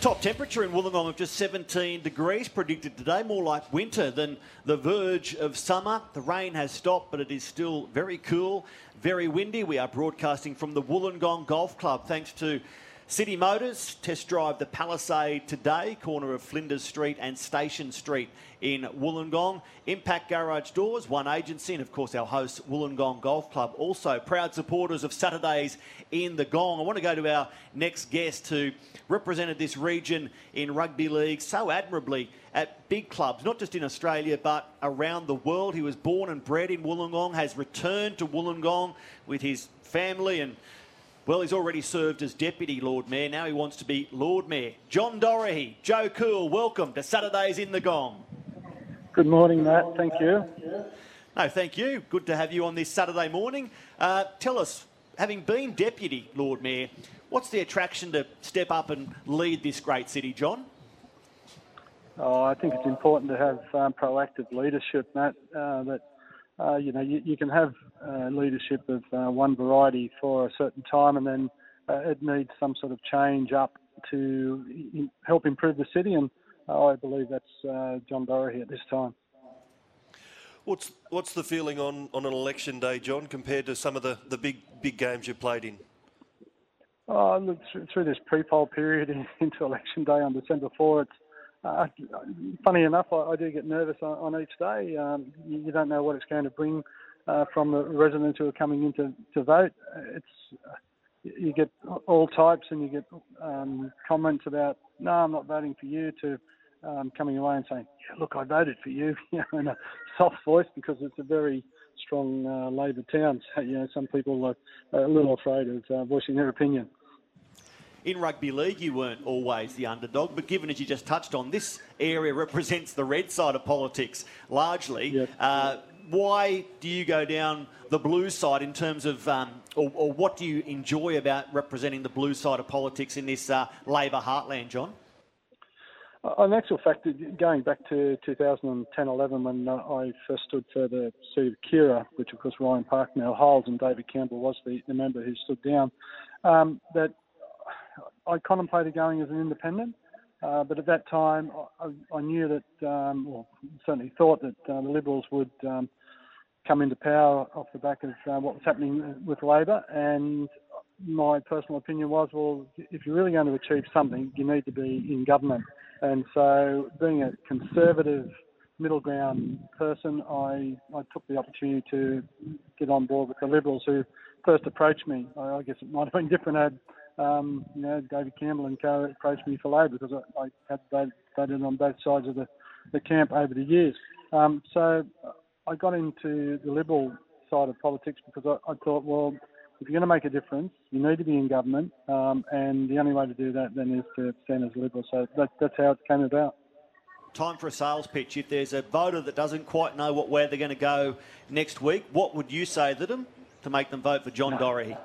Top temperature in Wollongong of just 17 degrees predicted today, more like winter than the verge of summer. The rain has stopped, but it is still very cool, very windy. We are broadcasting from the Wollongong Golf Club thanks to City Motors. Test drive the Palisade today, corner of Flinders Street and Station Street in Wollongong. Impact Garage Doors, one agency, and of course our host, Wollongong Golf Club, also proud supporters of Saturdays in the Gong. I want to go to our next guest who represented this region in rugby league so admirably at big clubs, not just in Australia but around the world. He was born and bred in Wollongong, has returned to Wollongong with his family and well, he's already served as Deputy Lord Mayor. Now he wants to be Lord Mayor. John Dorahy, Joe Cool, welcome to Saturdays in the Gong. Good morning, Matt. Thank you. No, thank you. Good to have you on this Saturday morning. Uh, tell us, having been Deputy Lord Mayor, what's the attraction to step up and lead this great city, John? Oh, I think it's important to have um, proactive leadership, Matt. Uh, that uh, you know you, you can have uh, leadership of uh, one variety for a certain time, and then uh, it needs some sort of change up to help improve the city. And I believe that's uh, John Dorahy at this time. What's what's the feeling on, on an election day, John, compared to some of the, the big big games you've played in? Oh, look, through this pre-poll period [LAUGHS] into election day on December 4, it's uh, funny enough, I, I, do get nervous on, on each day. Um, you, you, don't know what it's going to bring uh, from the residents who are coming in to, to vote. It's uh, you get all types, and you get um, comments about, "No, I'm not voting for you," to um, coming away and saying, yeah, "Look, I voted for you," [LAUGHS] in a soft voice because it's a very strong uh, Labor town. So, you know, some people are a little afraid of uh, voicing their opinion. In rugby league you weren't always the underdog, but given as you just touched on, this area represents the red side of politics largely. Yep. Uh, why do you go down the blue side in terms of, um, or, or, what do you enjoy about representing the blue side of politics in this uh, Labor heartland, John? In actual fact, going back to 2010-11 when uh, I first stood for the seat of Keira, which of course Ryan Parknell holds and David Campbell was the, the member who stood down, um, that I contemplated going as an independent. Uh, but at that time, I, I knew that, um, well, certainly thought that uh, the Liberals would um, come into power off the back of uh, what was happening with Labor. And my personal opinion was, well, if you're really going to achieve something, you need to be in government. And so, being a conservative middle ground person, I, I took the opportunity to get on board with the Liberals who first approached me. I, I guess it might have been different had um, you know David Campbell and co approached me for Labor because I, I had voted on both sides of the, the camp over the years. Um, so I got into the Liberal side of politics because I, I thought, well, if you're going to make a difference, you need to be in government, um, and the only way to do that then is to stand as a Liberal. So that, that's how it came about. Time for a sales pitch. If there's a voter that doesn't quite know what where they're going to go next week, what would you say to them to make them vote for John no. Dorahy?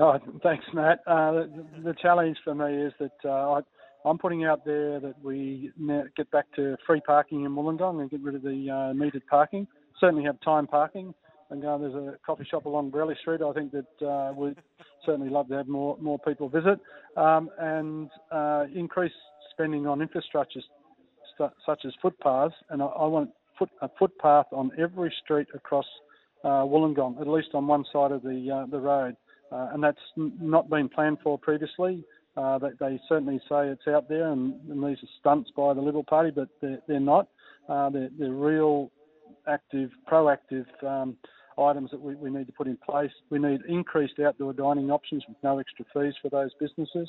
Oh, thanks, Matt. Uh, the, the, challenge for me is that uh, I, I'm putting out there that we get back to free parking in Wollongong and get rid of the uh, metered parking. Certainly have time parking and uh, there's a coffee shop along Burelli Street. I think that uh, we'd certainly love to have more more people visit um, and uh, increase spending on infrastructure st- such as footpaths. And I, I want foot, a footpath on every street across uh, Wollongong, at least on one side of the the road. Uh, and that's not been planned for previously. Uh, they, they, certainly say it's out there, and, and, these are stunts by the Liberal Party, but they're, they're not. they're, they're real active, proactive um, items that we, we need to put in place. We need increased outdoor dining options with no extra fees for those businesses.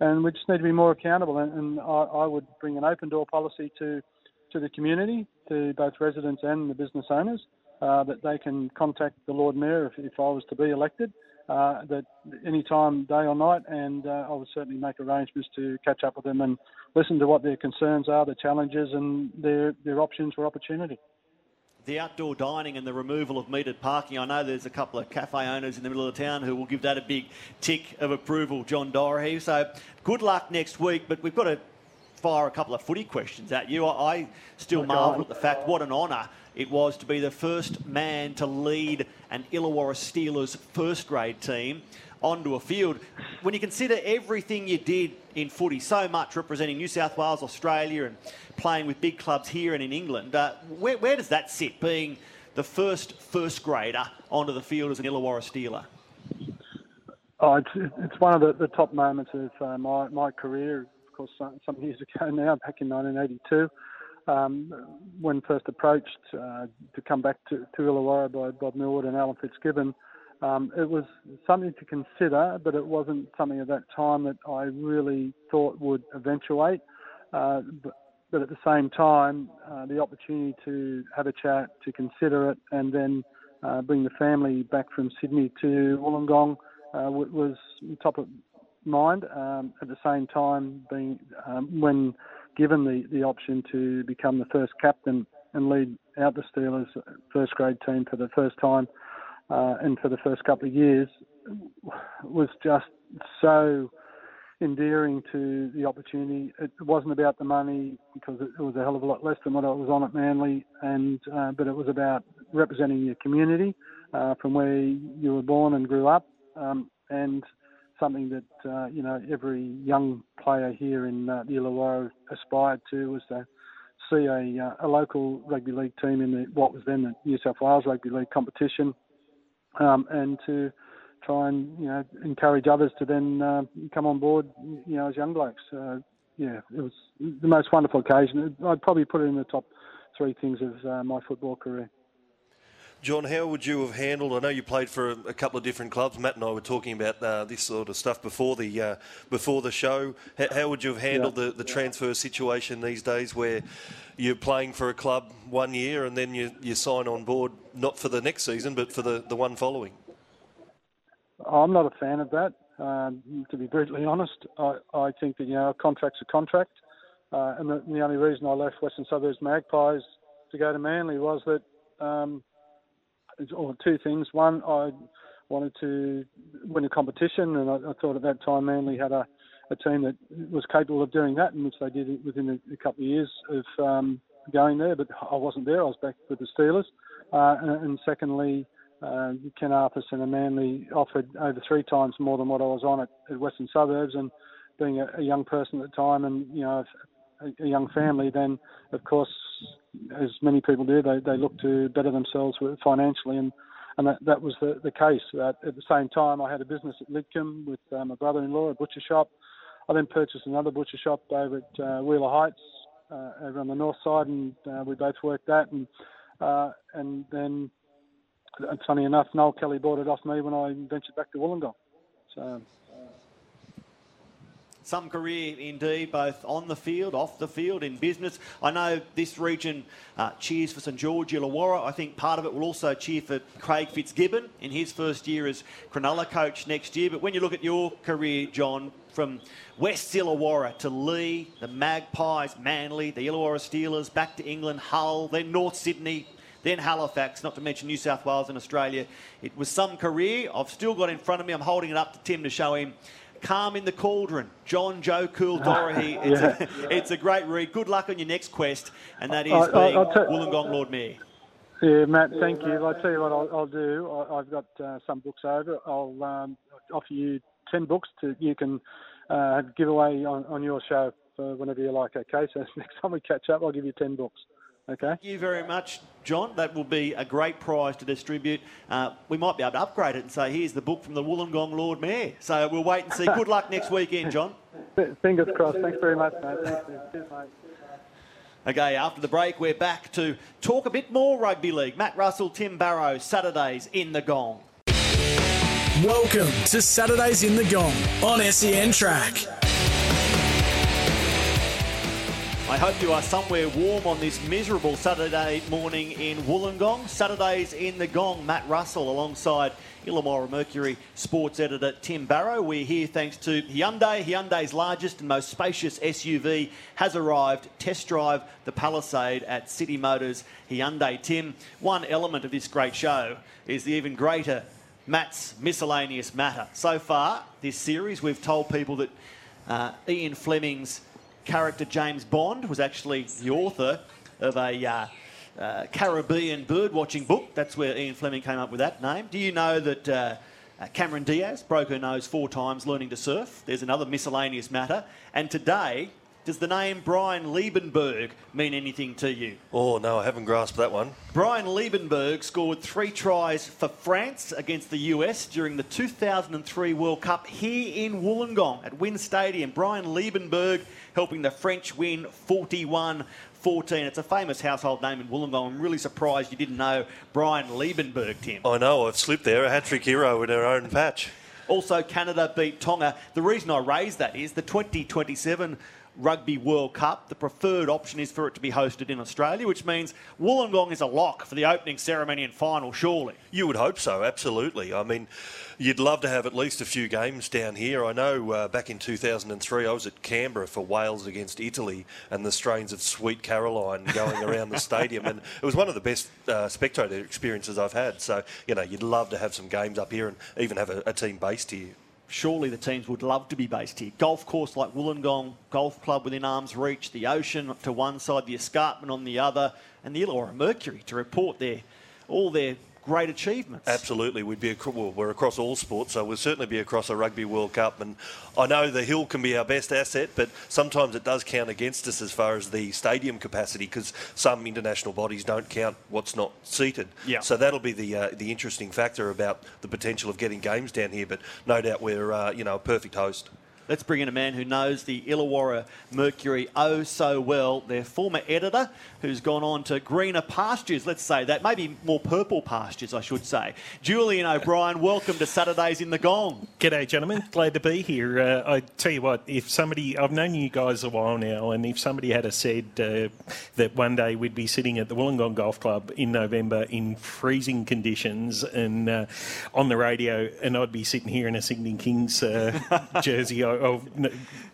And we just need to be more accountable. And, and I, I, would bring an open door policy to, to the community, to both residents and the business owners, uh, that they can contact the Lord Mayor if, if I was to be elected. Uh, that any time, day or night, and uh, I would certainly make arrangements to catch up with them and listen to what their concerns are, their challenges, and their, their options for opportunity the outdoor dining and the removal of metered parking. I know there's a couple of cafe owners in the middle of the town who will give that a big tick of approval, John Dorahy. So good luck next week, but we've got to fire a couple of footy questions at you. I still marvel at the fact what an honour it was to be the first man to lead an Illawarra Steelers first grade team onto a field. When you consider everything you did in footy, so much representing New South Wales, Australia, and playing with big clubs here and in England, uh, where, where, does that sit, being the first first grader onto the field as an Illawarra Steeler? Oh, it's, it's one of the, the top moments of uh, my, my career. Course, some, some years ago now, back in 1982. Um, when first approached uh, to come back to, to Illawarra by Bob Millward and Alan Fitzgibbon, um, it was something to consider, but it wasn't something at that time that I really thought would eventuate. Uh, but, but, at the same time, uh, the opportunity to have a chat, to consider it, and then uh, bring the family back from Sydney to Wollongong uh, was top of mind. Um, at the same time, being um, when given the, the option to become the first captain and lead out the Steelers first grade team for the first time uh, and for the first couple of years was just so endearing to the opportunity. It wasn't about the money because it was a hell of a lot less than what I was on at Manly, and uh, but it was about representing your community uh, from where you were born and grew up, um, and something that uh, you know every young player here in uh, the Illawarra aspired to was to see a, uh, a local rugby league team in the, what was then the New South Wales Rugby League competition um, and to try and you know encourage others to then uh, come on board, you know, as young blokes. Yeah, it was the most wonderful occasion. I'd probably put it in the top three things of uh, my football career. John, how would you have handled? I know you played for a, a couple of different clubs. Matt and I were talking about uh, this sort of stuff before the uh, before the show. How, how, would you have handled yeah. the, the transfer situation these days, where you're playing for a club one year and then you, you sign on board not for the next season but for the, the one following? I'm not a fan of that. Um, to be brutally honest, I, I think that you know a contract's a contract, uh, and the, the, only reason I left Western Suburbs Magpies to go to Manly was that, um, or two things. One, I wanted to win a competition, and I, I thought at that time Manly had a, a, team that was capable of doing that, and which they did within a, a couple of years of um, going there. But I wasn't there; I was back with the Steelers. Uh, and, and, secondly, uh, Ken Arthurson and Manly offered over three times more than what I was on at, at Western Suburbs, and being a, a, young person at the time, and you know. A, a young family, then of course, as many people do, they, they look to better themselves financially, and and that, that was the, the case. Uh, at the same time, I had a business at Lidcombe with uh, my brother-in-law, a butcher shop. I then purchased another butcher shop over at uh, Wheeler Heights, uh, over on the north side, and uh, we both worked that. And uh, and then, funny enough, Noel Kelly bought it off me when I ventured back to Wollongong. So some career indeed, both on the field, off the field, in business. I know this region uh, cheers for St George Illawarra. I think part of it will also cheer for Craig Fitzgibbon in his first year as Cronulla coach next year. But when you look at your career, John, from West Illawarra to Lee, the Magpies, Manly, the Illawarra Steelers, back to England, Hull, then North Sydney, then Halifax, not to mention New South Wales and Australia. It was some career. I've still got in front of me. I'm holding it up to Tim to show him Calm in the Cauldron, John Joe Cool [LAUGHS] Dorahy. It's, yeah. a, it's a great read. Good luck on your next quest, and that is I, being I, t- Wollongong Lord Mayor. Yeah, Matt, thank you. I'll tell you what I'll, I'll do. I, have got uh, some books over. I'll um, offer you 10 books to you can uh, give away on, on your show for whenever you like, okay? So [LAUGHS] next time we catch up, I'll give you 10 books. Okay. Thank you very much, John. That will be a great prize to distribute. Uh, we might be able to upgrade it and say, here's the book from the Wollongong Lord Mayor. So we'll wait and see. [LAUGHS] Good luck next weekend, John. Fingers crossed. Thanks very much, mate. Thanks, Cheers, mate. Okay, after the break, we're back to talk a bit more rugby league. Matt Russell, Tim Barrow, Saturdays in the Gong. Welcome to Saturdays in the Gong on SEN Track. I hope you are somewhere warm on this miserable Saturday morning in Wollongong. Saturdays in the Gong, Matt Russell alongside Illawarra Mercury sports editor Tim Barrow. We're here thanks to Hyundai. Hyundai's largest and most spacious SUV has arrived. Test drive the Palisade at City Motors Hyundai. Tim, one element of this great show is the even greater Matt's miscellaneous matter. So far, this series, we've told people that uh, Ian Fleming's character James Bond was actually the author of a uh, uh, Caribbean birdwatching book. That's where Ian Fleming came up with that name. Do you know that uh, uh, Cameron Diaz broke her nose four times learning to surf? There's another miscellaneous matter. And today, does the name Brian Liebenberg mean anything to you? Oh, no, I haven't grasped that one. Brian Liebenberg scored three tries for France against the US during the 2003 World Cup here in Wollongong at WIN Stadium. Brian Liebenberg helping the French win 41 14. It's a famous household name in Wollongong. I'm really surprised you didn't know Brian Liebenberg, Tim. I know, I've slipped there. A hat trick hero in our own patch. Also, Canada beat Tonga. The reason I raise that is the 2027 Rugby World Cup. The preferred option is for it to be hosted in Australia, which means Wollongong is a lock for the opening ceremony and final, surely. You would hope so, absolutely. I mean, you'd love to have at least a few games down here. I know uh, back in 2003, I was at Canberra for Wales against Italy and the strains of Sweet Caroline going around the stadium, and it was one of the best uh, spectator experiences I've had. So, you know, you'd love to have some games up here and even have a, a team based here surely the teams would love to be based here. Golf course like Wollongong Golf Club within arm's reach, the ocean to one side, the escarpment on the other, and the Illawarra Mercury to report their all their great achievements. Absolutely, we'd be well, we're across all sports, so we'll certainly be across a Rugby World Cup. And I know the hill can be our best asset, but sometimes it does count against us as far as the stadium capacity because some international bodies don't count what's not seated. Yeah. So that'll be the uh, the interesting factor about the potential of getting games down here. But no doubt we're uh, you know a perfect host. Let's bring in a man who knows the Illawarra Mercury oh so well, their former editor, who's gone on to greener pastures, let's say that, maybe more purple pastures, I should say. Julian O'Brien, welcome to Saturdays in the Gong. G'day, gentlemen. Glad to be here. Uh, I tell you what, if somebody, I've known you guys a while now, and if somebody had said uh, that one day we'd be sitting at the Wollongong Golf Club in November in freezing conditions and uh, on the radio, and I'd be sitting here in a Sydney Kings uh, [LAUGHS] jersey, or,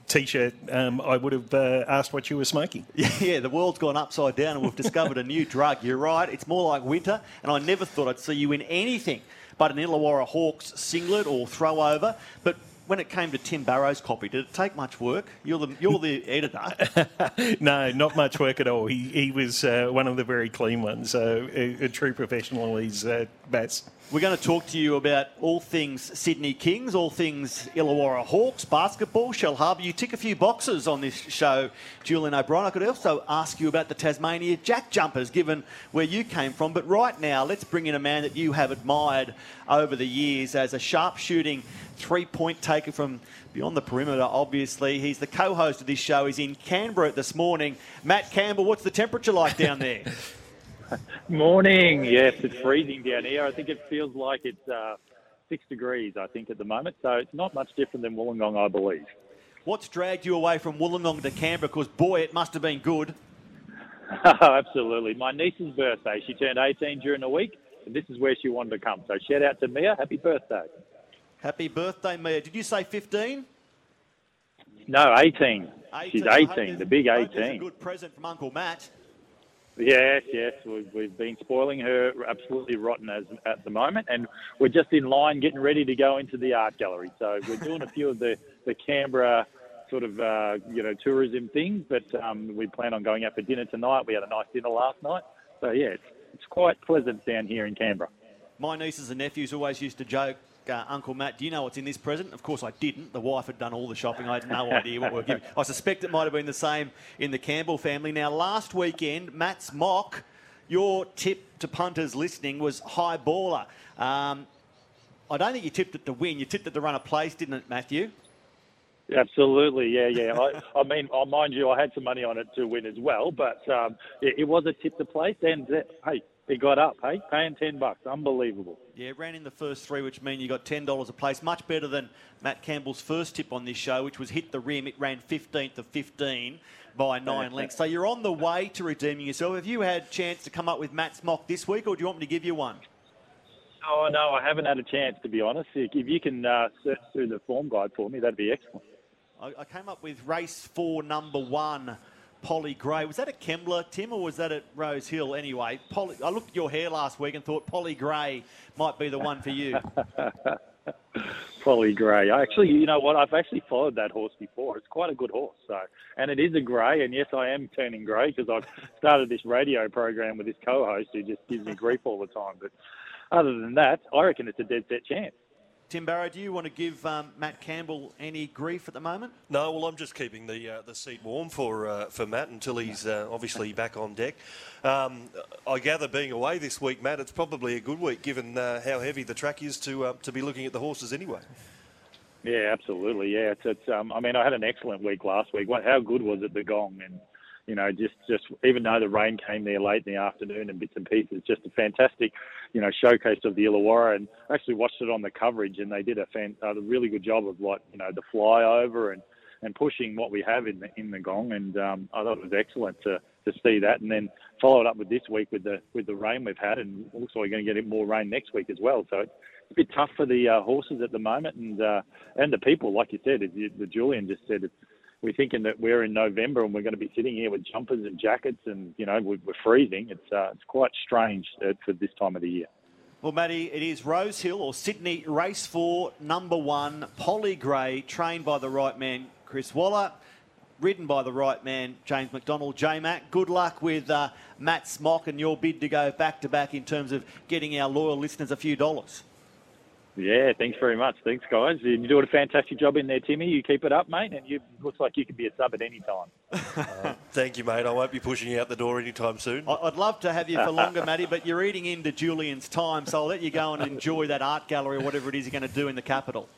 t-shirt, um, I would have uh, asked what you were smoking. [LAUGHS] Yeah, the world's gone upside down, and we've discovered a new drug. You're right; it's more like winter, and I never thought I'd see you in anything but an Illawarra Hawks singlet or throw over. But when it came to Tim Barrow's copy, did it take much work? You're the you're the [LAUGHS] editor. no, not much work at all. He he was uh, one of the very clean ones. Uh, a, a, true professional. He's uh, Baz. We're going to talk to you about all things Sydney Kings, all things Illawarra Hawks, basketball, Shellharbour. You tick a few boxes on this show, Julian O'Brien. I could also ask you about the Tasmania Jack Jumpers, given where you came from. But right now, let's bring in a man that you have admired over the years as a sharpshooting three-point taker from beyond the perimeter, obviously. He's the co-host of this show. He's in Canberra this morning. Matt Campbell, what's the temperature like down there? [LAUGHS] [LAUGHS] Morning. Yes, it's freezing down here. I think it feels like it's uh, six degrees, I think, at the moment. So it's not much different than Wollongong, I believe. What's dragged you away from Wollongong to Canberra? Because, boy, it must have been good. [LAUGHS] Absolutely. My niece's birthday. She turned 18 during the week, and this is where she wanted to come. So shout out to Mia. Happy birthday. Happy birthday, Mia. Did you say 15? No, 18. 18. She's 18, the big 18. a good present from Uncle Matt. Yes, yes, we've, we've been spoiling her absolutely rotten as at the moment, and we're just in line getting ready to go into the art gallery. So we're doing a few of the the Canberra sort of uh, you know tourism things, but um, we plan on going out for dinner tonight. We had a nice dinner last night, so yeah, it's, it's quite pleasant down here in Canberra. My nieces and nephews always used to joke uh, Uncle Matt, do you know what's in this present? Of course, I didn't. The wife had done all the shopping. I had no [LAUGHS] idea what we are giving. I suspect it might have been the same in the Campbell family. Now, last weekend, Matt's mock, your tip to punters listening was high baller. Um, I don't think you tipped it to win. You tipped it to run a place, didn't it, Matthew? Absolutely, yeah, yeah. I, I mean, I mind you, I had some money on it to win as well, but um, it, it was a tip to place. And uh, hey, he got up, hey, paying 10 bucks. Unbelievable. Yeah, ran in the first three, which means you got $10 a place. Much better than Matt Campbell's first tip on this show, which was hit the rim. It ran 15th of 15 by nine [LAUGHS] lengths. So you're on the way to redeeming yourself. Have you had a chance to come up with Matt's mock this week, or do you want me to give you one? Oh, no, I haven't had a chance, to be honest. If you can uh, search through the form guide for me, that'd be excellent. I, I came up with race four, number one. Polly Gray. Was that at Kembla, Tim, or was that at Rose Hill? Anyway, Polly, I looked at your hair last week and thought Polly Gray might be the one for you. [LAUGHS] Polly Gray. I Actually, you know what? I've actually followed that horse before. It's quite a good horse. So, and it is a grey. And yes, I am turning grey because I've started this radio program with this co-host who just gives me grief all the time. But other than that, I reckon it's a dead set chance. Tim Barrow, do you want to give um, Matt Campbell any grief at the moment? No, well, I'm just keeping the uh, the seat warm for uh, for Matt until he's uh, obviously back on deck. Um, I gather being away this week, Matt, it's probably a good week given uh, how heavy the track is to uh, to be looking at the horses anyway. Yeah, absolutely. Yeah, it's, it's um, I mean, I had an excellent week last week. How good was it, the Gong? And you know, just just even though the rain came there late in the afternoon and bits and pieces, just a fantastic, you know, showcase of the Illawarra. And I actually watched it on the coverage, and they did a fan, a really good job of like you know the flyover and and pushing what we have in the in the Gong. And um, I thought it was excellent to to see that, and then follow it up with this week with the with the rain we've had, and also we're going to get more rain next week as well. So it's a bit tough for the uh, horses at the moment, and uh, and the people, like you said, the Julian just said, it's we're thinking that we're in November and we're going to be sitting here with jumpers and jackets and you know we're, freezing. It's uh, it's quite strange for this time of the year. Well, Matty, it is Rose Hill or Sydney Race 4, number one, Polly Gray, trained by the right man, Chris Waller, ridden by the right man, James McDonald. J Mac, good luck with uh, Matt's mock and your bid to go back to back in terms of getting our loyal listeners a few dollars. Yeah, thanks very much. Thanks, guys. You're doing a fantastic job in there, Timmy. You keep it up, mate, and you looks like you could be a sub at any time. uh, [LAUGHS] thank you, mate. I won't be pushing you out the door anytime soon. I'd love to have you for longer, [LAUGHS] Matty, but you're eating into Julian's time, so I'll let you go and enjoy that art gallery or whatever it is you're going to do in the capital.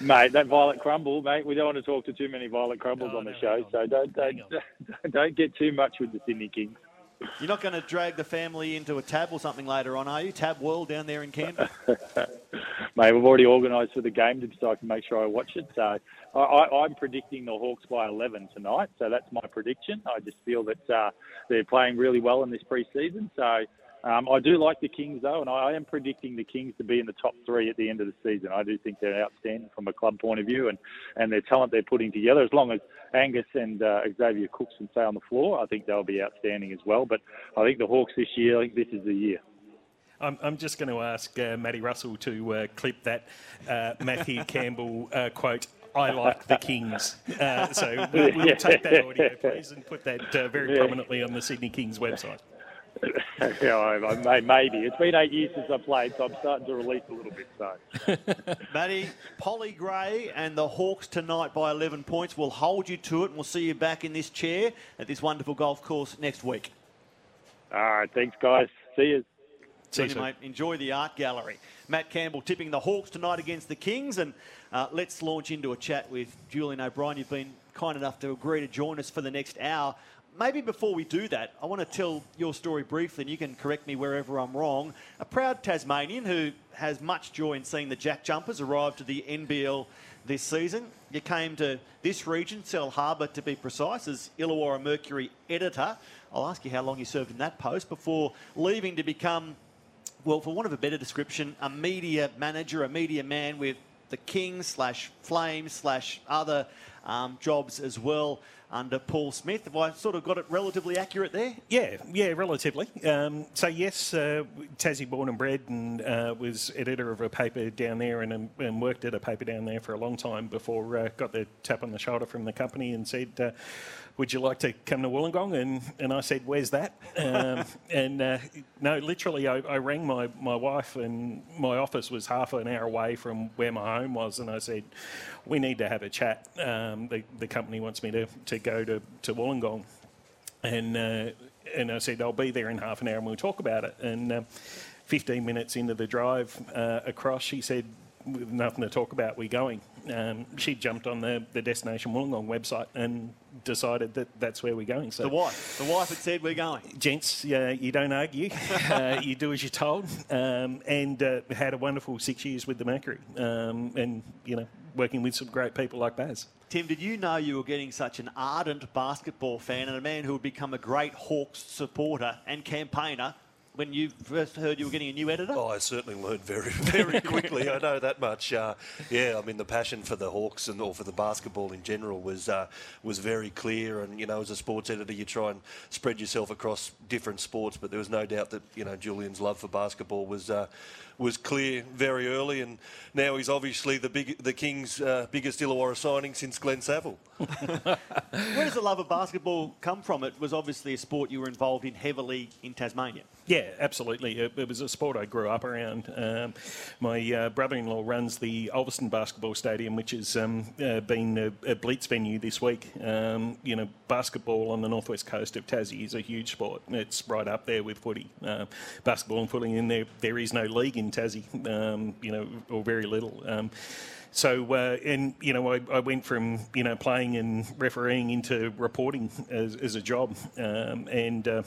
mate, that Violet Crumble, mate. We don't want to talk to too many Violet Crumbles No, on the no, show, hang on. so don't don't, [LAUGHS] don't get too much with the Sydney Kings. You're not going to drag the family into a tab or something later on, are you? Tab World down there in Canberra. [LAUGHS] Mate, we've already organised for the game so I can make sure I watch it. So I, I'm predicting the Hawks by 11 tonight. So that's my prediction. I just feel that uh, they're playing really well in this pre-season. So um, I do like the Kings though, and I am predicting the Kings to be in the top three at the end of the season. I do think they're outstanding from a club point of view, and and their talent they're putting together. As long as Angus and uh, Xavier Cooks can stay on the floor, I think they'll be outstanding as well. But I think the Hawks this year, I think this is the year. I'm, I'm just going to ask uh, Matty Russell to uh, clip that uh, Matthew [LAUGHS] Campbell uh, quote. I like the Kings. Uh, so [LAUGHS] we'll, we'll take that audio, please, and put that uh, very prominently on the Sydney Kings website. [LAUGHS] yeah, I, I, may- maybe it's been eight years since I played, so I'm starting to release a little bit. So. [LAUGHS] Matty, Polly Gray and the Hawks tonight by 11 points. We'll hold you to it and we'll see you back in this chair at this wonderful golf course next week. All right, thanks, guys. See you. See you, mate. Enjoy the art gallery. Matt Campbell tipping the Hawks tonight against the Kings. And uh, let's launch into a chat with Julian O'Brien. You've been kind enough to agree to join us for the next hour. Maybe before we do that, I want to tell your story briefly, and you can correct me wherever I'm wrong. A proud Tasmanian who has much joy in seeing the Jack Jumpers arrive to the NBL this season. You came to this region, Shellharbour to be precise, as Illawarra Mercury editor. I'll ask you how long you served in that post before leaving to become well, for want of a better description, a media manager, a media man with the King slash Flames slash other um, jobs as well under Paul Smith. Have I sort of got it relatively accurate there? Yeah, yeah, relatively. Um, so yes, uh, Tassie born and bred, and uh, was editor of a paper down there, and, um, and worked at a paper down there for a long time before uh, got the tap on the shoulder from the company and said. Would you like to come to Wollongong? And, and I said, where's that? Um, [LAUGHS] and uh, no, literally, I, I rang my, my wife, and my office was half an hour away from where my home was. And I said, we need to have a chat. Um, the, the company wants me to, to go to, to Wollongong. And, uh, and I said, I'll be there in half an hour and we'll talk about it. And uh, 15 minutes into the drive uh, across, she said, with nothing to talk about, we're going. Um, she jumped on the, the Destination Wollongong website and decided that that's where we're going. So The wife. The wife had said we're going. gents, uh, you don't argue. [LAUGHS] uh, you do as you're told. Um, and uh, had a wonderful six years with the Mercury. Um, and, you know, working with some great people like Baz. Tim, did you know you were getting such an ardent basketball fan and a man who would become a great Hawks supporter and campaigner when you first heard you were getting a new editor? Oh, I certainly learned very, [LAUGHS] very quickly. I know that much. Uh, yeah, I mean the passion for the Hawks and or for the basketball in general was uh, was very clear. And you know, as a sports editor, you try and spread yourself across different sports. But there was no doubt that you know Julian's love for basketball was. Uh, was clear very early, and now he's obviously the big, the Kings' uh, biggest Illawarra signing since Glenn Saville. [LAUGHS] Where does the love of basketball come from? It was obviously a sport you were involved in heavily in Tasmania. Yeah, absolutely. It, it was a sport I grew up around. Um, my uh, brother-in-law runs the Ulverstone Basketball Stadium, which has um, uh, been a, a Blitz venue this week. Um, you know, basketball on the northwest coast of Tassie is a huge sport. It's right up there with footy. Uh, basketball and footy, and there there is no league in Tassie. Um, you know, or very little. Um, so, uh, and you know, I, I went from you know playing and refereeing into reporting as, as a job, um, and uh,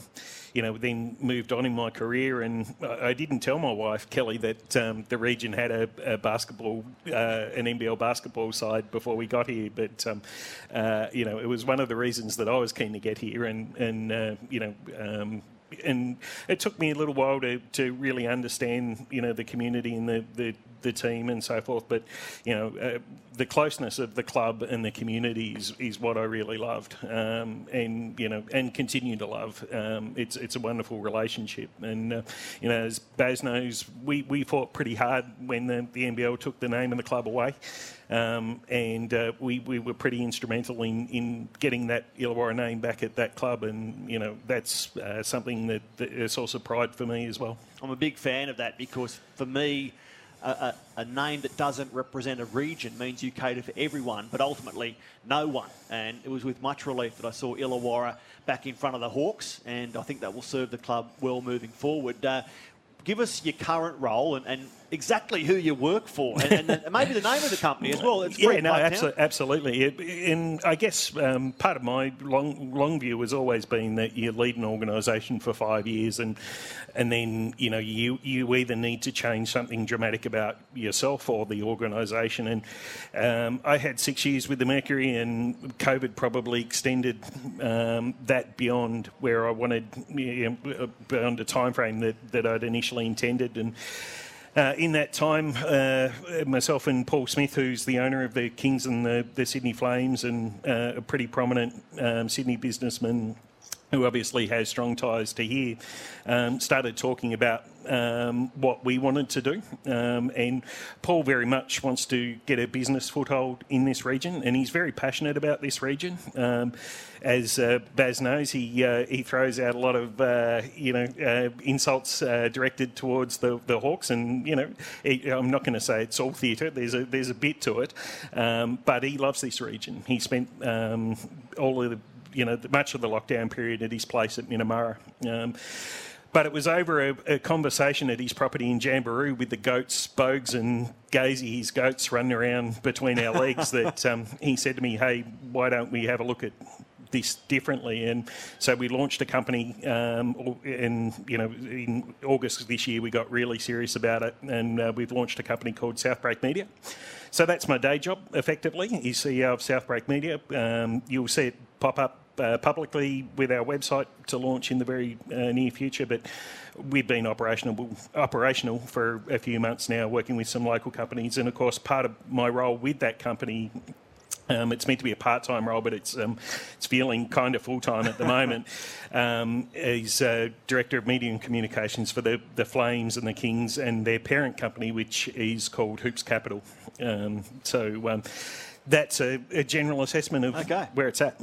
you know, then moved on in my career. And I I didn't tell my wife Kelly that um, the region had a, a basketball, uh, an NBL basketball side before we got here. But um, uh, you know, it was one of the reasons that I was keen to get here, and and uh, you know. And it took me a little while to, to really understand, you know, the community and the, the, the team and so forth. But, you know, uh, the closeness of the club and the community is, is what I really loved, um, and you know, and continue to love. Um, it's it's a wonderful relationship, and uh, you know, as Baz knows, we, we fought pretty hard when the, the NBL took the name of the club away. Um, and uh, we, we were pretty instrumental in, in getting that Illawarra name back at that club, and you know that's uh, something that, that a source of pride for me as well. I'm a big fan of that because for me, a, a, name that doesn't represent a region means you cater for everyone, but ultimately no one. And it was with much relief that I saw Illawarra back in front of the Hawks, and I think that will serve the club well moving forward. Uh, give us your current role and, and exactly who you work for and, and maybe the name of the company as well. It's [LAUGHS] yeah, no, absolutely. And I guess um, part of my long long view has always been that you lead an organisation for five years, and and then you know you you either need to change something dramatic about yourself or the organisation. And um, I had six years with the Mercury, and COVID probably extended um, that beyond where I wanted, you know, beyond a time frame that that I'd initially intended, and. Uh, in that time, uh, myself and Paul Smith, who's the owner of the Kings and the, the Sydney Flames, and uh, a pretty prominent um, Sydney businessman who obviously has strong ties to here, um, started talking about um, what we wanted to do. Um, and Paul very much wants to get a business foothold in this region, and he's very passionate about this region. As uh, Baz knows, he uh, he throws out a lot of uh, you know uh, insults uh, directed towards the, the Hawks, and you know he, I'm not going to say it's all theatre. There's a there's a bit to it, um, but he loves this region. He spent um, all of the you know, much of the lockdown period at his place at Minnamurra. Um, but it was over a, a, conversation at his property in Jamberoo with the goats, Bogues and Gazy, his goats, running around between our legs [LAUGHS] that um, he said to me, hey, why don't we have a look at this differently. And so we launched a company, um, you know, in August this year we got really serious about it, and uh, we've launched a company called Southbreak Media. So that's my day job, effectively. He's CEO of Southbreak Media. Um, you'll see it pop up uh, publicly with our website to launch in the very uh, near future. But we've been operational operational for a few months now, working with some local companies, and of course, part of my role with that company. Um, it's meant to be a part-time role, but it's um, it's feeling kind of full-time at the moment. [LAUGHS] Um, he's uh, director of media and communications for the the Flames and the Kings and their parent company, which is called Hoops Capital. Um, so um, that's a, a, general assessment of okay. where it's at.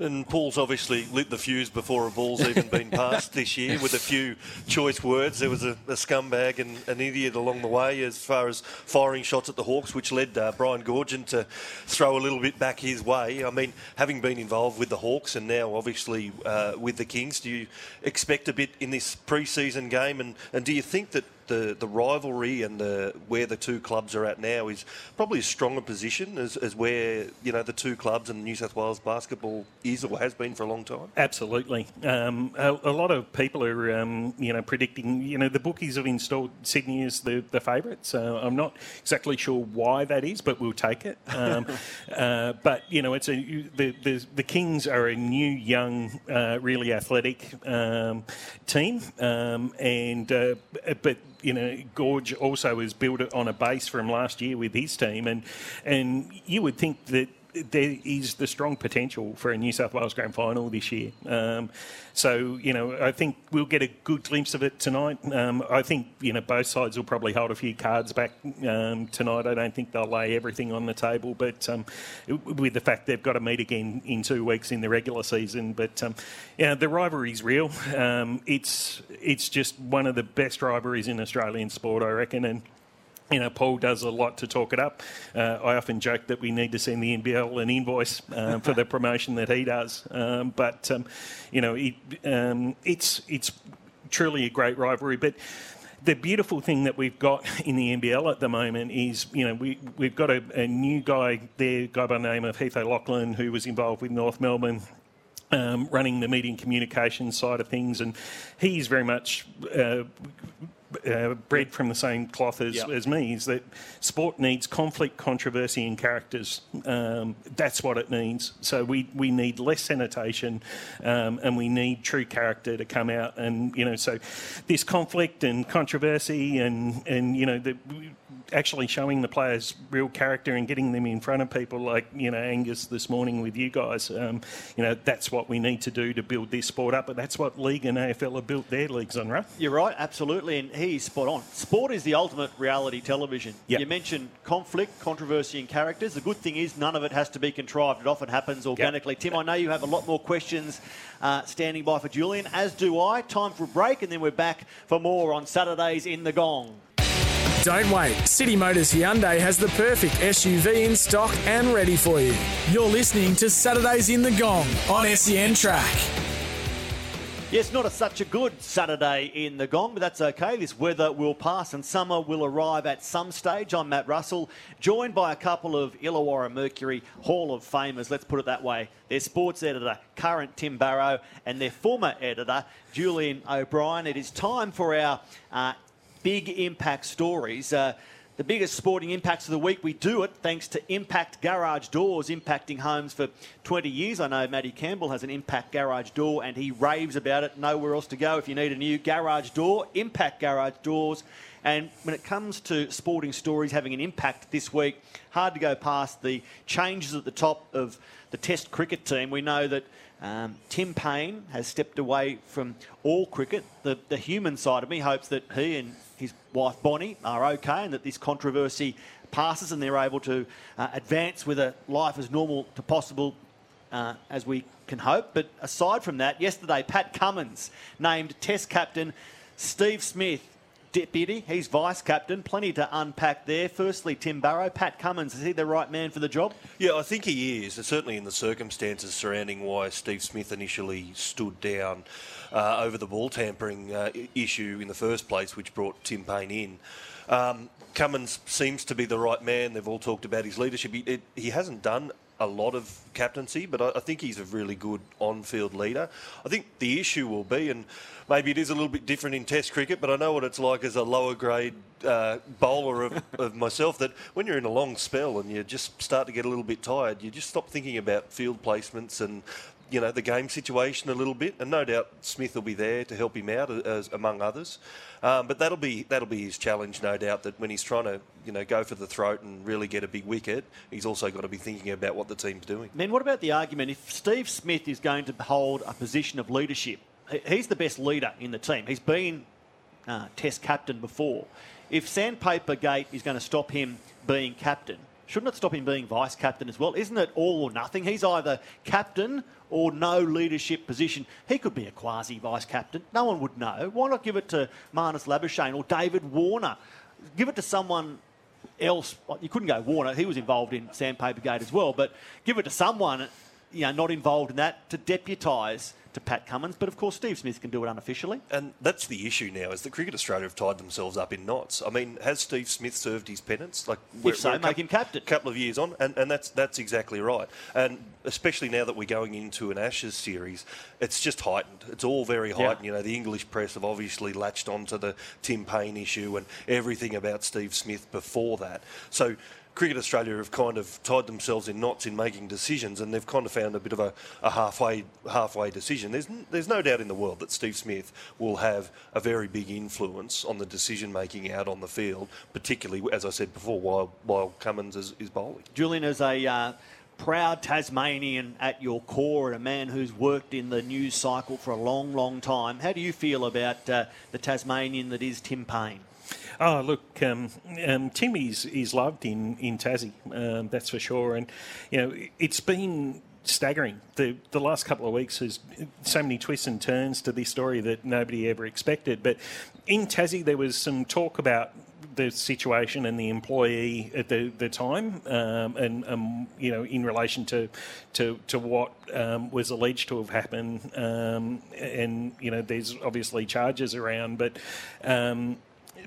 And Paul's obviously lit the fuse before a ball's even been [LAUGHS] passed this year with a few choice words. There was a, a, scumbag and an idiot along the way as far as firing shots at the Hawks, which led uh, Brian Goorjian to throw a little bit back his way. I mean, having been involved with the Hawks and now obviously uh, with the Kings, do you expect a bit in this pre-season game? And, and do you think that the, the rivalry and the, where the two clubs are at now is probably a stronger position as, as where you know the two clubs and New South Wales basketball is or has been for a long time. Absolutely, um, a, a, lot of people are um, you know predicting. You know the bookies have installed Sydney as the the favourite. So I'm not exactly sure why that is, but we'll take it. Um, [LAUGHS] uh, but you know it's a the, the, the Kings are a new, young, uh, really athletic um, team, um, and uh, but you know, Goorj also has built it on a base from last year with his team, and and you would think that there is the strong potential for a New South Wales Grand Final this year. Um, so, you know, I think we'll get a good glimpse of it tonight. Um, I think, you know, both sides will probably hold a few cards back um, tonight. I don't think they'll lay everything on the table, but um, with the fact they've got to meet again in two weeks in the regular season. But, um, yeah, the rivalry's real. Um, it's, it's just one of the best rivalries in Australian sport, I reckon. And you know, Paul does a lot to talk it up. Uh, I often joke that we need to send the NBL an invoice uh, for the promotion that he does. Um, but um, you know, it, um, it's it's truly a great rivalry. But the beautiful thing that we've got in the NBL at the moment is, you know, we we've got a, a new guy there, guy by the name of Heath O'Loughlin, who was involved with North Melbourne. Um, running the media and communications side of things, and he's very much uh, uh, bred from the same cloth as, yep. as me is that sport needs conflict, controversy, and characters. Um, that's what it needs. So we, we need less sanitation um, and we need true character to come out. And, you know, so this conflict and controversy and, and you know, the, actually showing the players real character and getting them in front of people like you know Angus this morning with you guys. Um, you know that's what we need to do to build this sport up, but that's what league and AFL have built their leagues on, right? You're right, absolutely, and he's spot on. Sport is the ultimate reality television. Yep. You mentioned conflict, controversy, and characters. The good thing is none of it has to be contrived. It often happens organically. Yep. Tim, I know you have a lot more questions uh, standing by for Julian, as do I. Time for a break, and then we're back for more on Saturdays in the Gong. Don't wait. City Motors Hyundai has the perfect SUV in stock and ready for you. You're listening to Saturdays in the Gong on SEN Track. Yes, not a, such a good Saturday in the Gong, but that's okay. This weather will pass and summer will arrive at some stage. I'm Matt Russell, joined by a couple of Illawarra Mercury Hall of Famers, let's put it that way. Their sports editor, current Tim Barrow, and their former editor, Julian O'Brien. It is time for our uh, big impact stories. Uh, the biggest sporting impacts of the week. We do it thanks to Impact Garage Doors, impacting homes for 20 years. I know Matty Campbell has an Impact Garage Door and he raves about it. Nowhere else to go if you need a new garage door. Impact Garage Doors. And when it comes to sporting stories having an impact this week, hard to go past the changes at the top of the Test cricket team. We know that um, Tim Paine has stepped away from all cricket. The, the human side of me hopes that he and his wife Bonnie are okay and that this controversy passes and they're able to uh, advance with a life as normal to possible uh, as we can hope. But aside from that, yesterday Pat Cummins named Test captain Steve Smith deputy. He's vice captain. Plenty to unpack there. Firstly, Tim Barrow. Pat Cummins, is he the right man for the job? Yeah, I think he is. Certainly in the circumstances surrounding why Steve Smith initially stood down uh, over the ball tampering uh, issue in the first place, which brought Tim Paine in. Um, Cummins seems to be the right man. They've all talked about his leadership. He, it, he hasn't done a lot of captaincy, but I, I, think he's a really good on-field leader. I think the issue will be, and maybe it is a little bit different in Test cricket, but I know what it's like as a lower grade uh, bowler of, [LAUGHS] of, myself. That when you're in a long spell and you just start to get a little bit tired, you just stop thinking about field placements and you know the game situation a little bit, and no doubt Smith will be there to help him out as, among others. Um, but that'll be that'll be his challenge, no doubt. That when he's trying to you know go for the throat and really get a big wicket, he's also got to be thinking about what the team's doing. Man, what about the argument if Steve Smith is going to hold a position of leadership? He's the best leader in the team. He's been uh, Test captain before. If Sandpaper Gate is going to stop him being captain, shouldn't it stop him being vice captain as well? Isn't it all or nothing? He's either captain or no leadership position. He could be a quasi vice captain. No one would know. Why not give it to Marnus Labuschagne or David Warner? Give it to someone else. You couldn't go Warner. He was involved in Sandpaper Gate as well. But give it to someone, you know, not involved in that to deputise to Pat Cummins, but of course Steve Smith can do it unofficially. And that's the issue now, is that Cricket Australia have tied themselves up in knots. I mean, has Steve Smith served his penance? Like, if so, make him captain. A couple of years on, and, and that's that's exactly right. And especially now that we're going into an Ashes series, it's just heightened. It's all very heightened. Yeah. You know, the English press have obviously latched onto the Tim Paine issue and everything about Steve Smith before that. So Cricket Australia have kind of tied themselves in knots in making decisions, and they've kind of found a bit of a, a halfway halfway decision. There's there's no doubt in the world that Steve Smith will have a very big influence on the decision making out on the field, particularly as I said before, while while Cummins is, is bowling. Julian is a. Uh, proud Tasmanian at your core and a man who's worked in the news cycle for a long, long time. How do you feel about uh, the Tasmanian that is Tim Paine? Oh, look, um, um, Tim is, is loved in, in Tassie, um, that's for sure. And, you know, it's been staggering. The the last couple of weeks has so many twists and turns to this story that nobody ever expected. But in Tassie, there was some talk about the situation and the employee at the, the time, um, and um, you know, in relation to to to what um, was alleged to have happened, um, and you know, there's obviously charges around, but um,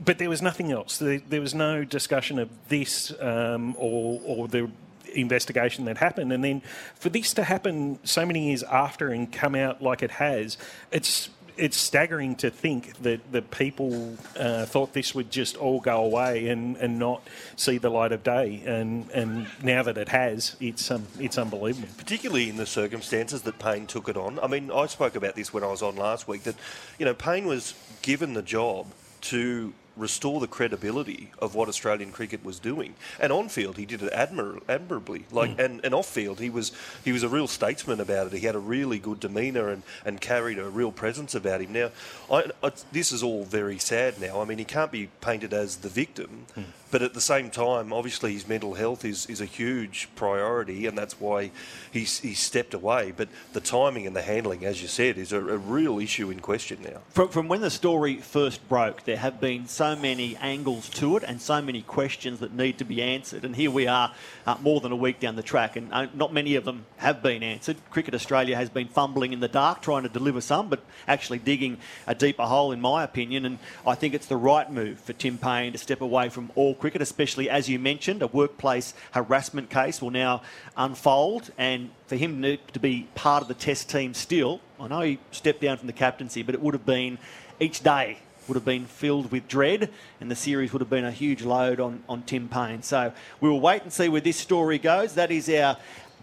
but there was nothing else. There, there was no discussion of this um, or, or the investigation that happened. And then for this to happen so many years after and come out like it has, it's it's staggering to think that the people uh, thought this would just all go away and, and not see the light of day. And, and now that it has, it's um, it's unbelievable. Particularly in the circumstances that Paine took it on. I mean, I spoke about this when I was on last week. That you know, Paine was given the job to restore the credibility of what Australian cricket was doing. And on field, he did it admir- admirably. Like, mm. and, and off field, he was he was a real statesman about it. He had a really good demeanour and, and carried a real presence about him. Now, I, I, this is all very sad now. I mean, he can't be painted as the victim, mm. But at the same time, obviously, his mental health is, is a huge priority, and that's why he's, he's stepped away. But the timing and the handling, as you said, is a, a real issue in question now. From, from when the story first broke, there have been so many angles to it and so many questions that need to be answered. And here we are, uh, more than a week down the track, and uh, not many of them have been answered. Cricket Australia has been fumbling in the dark, trying to deliver some, but actually digging a deeper hole, in my opinion. And I think it's the right move for Tim Paine to step away from all cricket, especially as you mentioned, a workplace harassment case will now unfold, and for him to be part of the Test team still. I know he stepped down from the captaincy, but it would have been each day would have been filled with dread, and the series would have been a huge load on, on Tim Paine. So we will wait and see where this story goes. That is our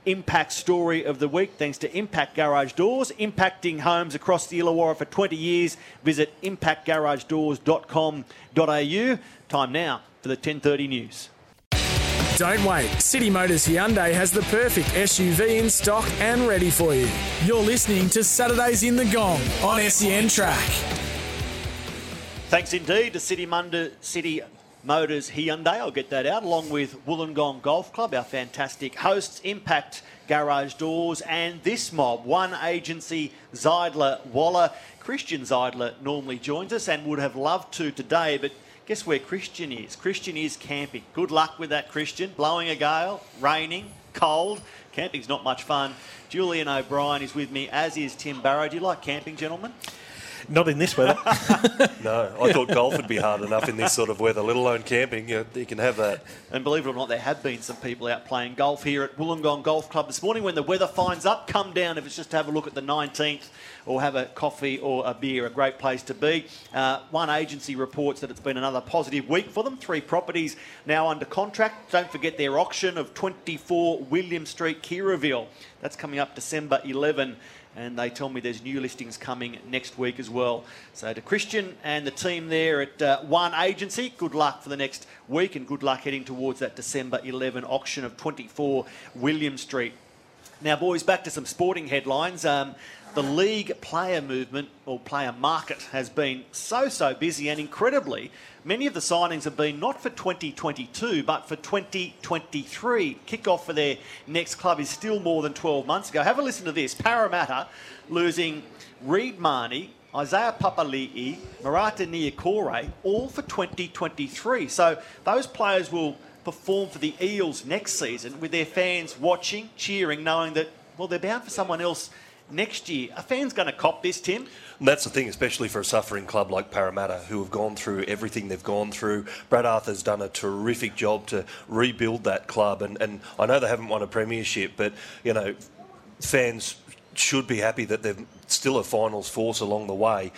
impact story of the week, thanks to Impact Garage Doors, impacting homes across the Illawarra for 20 years. Visit impactgaragedoors.com.au. Time now for the 10:30 news. Don't wait. City Motors Hyundai has the perfect SUV in stock and ready for you. You're listening to Saturdays in the Gong on SEN Track. Thanks indeed to City, Munda, City Motors Hyundai. I'll get that out, along with Wollongong Golf Club, our fantastic hosts, Impact Garage Doors, and this mob, one agency, Zeidler Waller. Christian Zeidler normally joins us and would have loved to today, but guess where Christian is? Christian is camping. Good luck with that, Christian. Blowing a gale, raining, cold. Camping's not much fun. Julian O'Brien is with me, as is Tim Barrow. Do you like camping, gentlemen? Not in this weather. [LAUGHS] [LAUGHS] no, I thought golf would be hard enough in this sort of weather, let alone camping. You, you, can have that. And believe it or not, there have been some people out playing golf here at Wollongong Golf Club this morning. When the weather finds up, come down if it's just to have a look at the 19th or have a coffee or a beer. A great place to be. Uh, one agency reports that it's been another positive week for them. Three properties now under contract. Don't forget their auction of 24 William Street, Keiraville. That's coming up December 11 and they tell me there's new listings coming next week as well. So to Christian and the team there at uh, One Agency, good luck for the next week and good luck heading towards that December 11 auction of 24 William Street. Now, boys, back to some sporting headlines. Um, the league player movement or player market has been so, so busy, and incredibly, many of the signings have been not for 2022 but for 2023. Kick-off for their next club is still more than 12 months ago. Have a listen to this Parramatta losing Reed Mahoney. Isaiah Papali'i, Marata Niukore, all for 2023. So those players will perform for the Eels next season with their fans watching, cheering, knowing that, well, they're bound for someone else next year. A fan's going to cop this, Tim? And that's the thing, especially for a suffering club like Parramatta, who have gone through everything they've gone through. Brad Arthur's done a terrific job to rebuild that club, and, and I know they haven't won a premiership, but you know, fans should be happy that they're still a finals force along the way.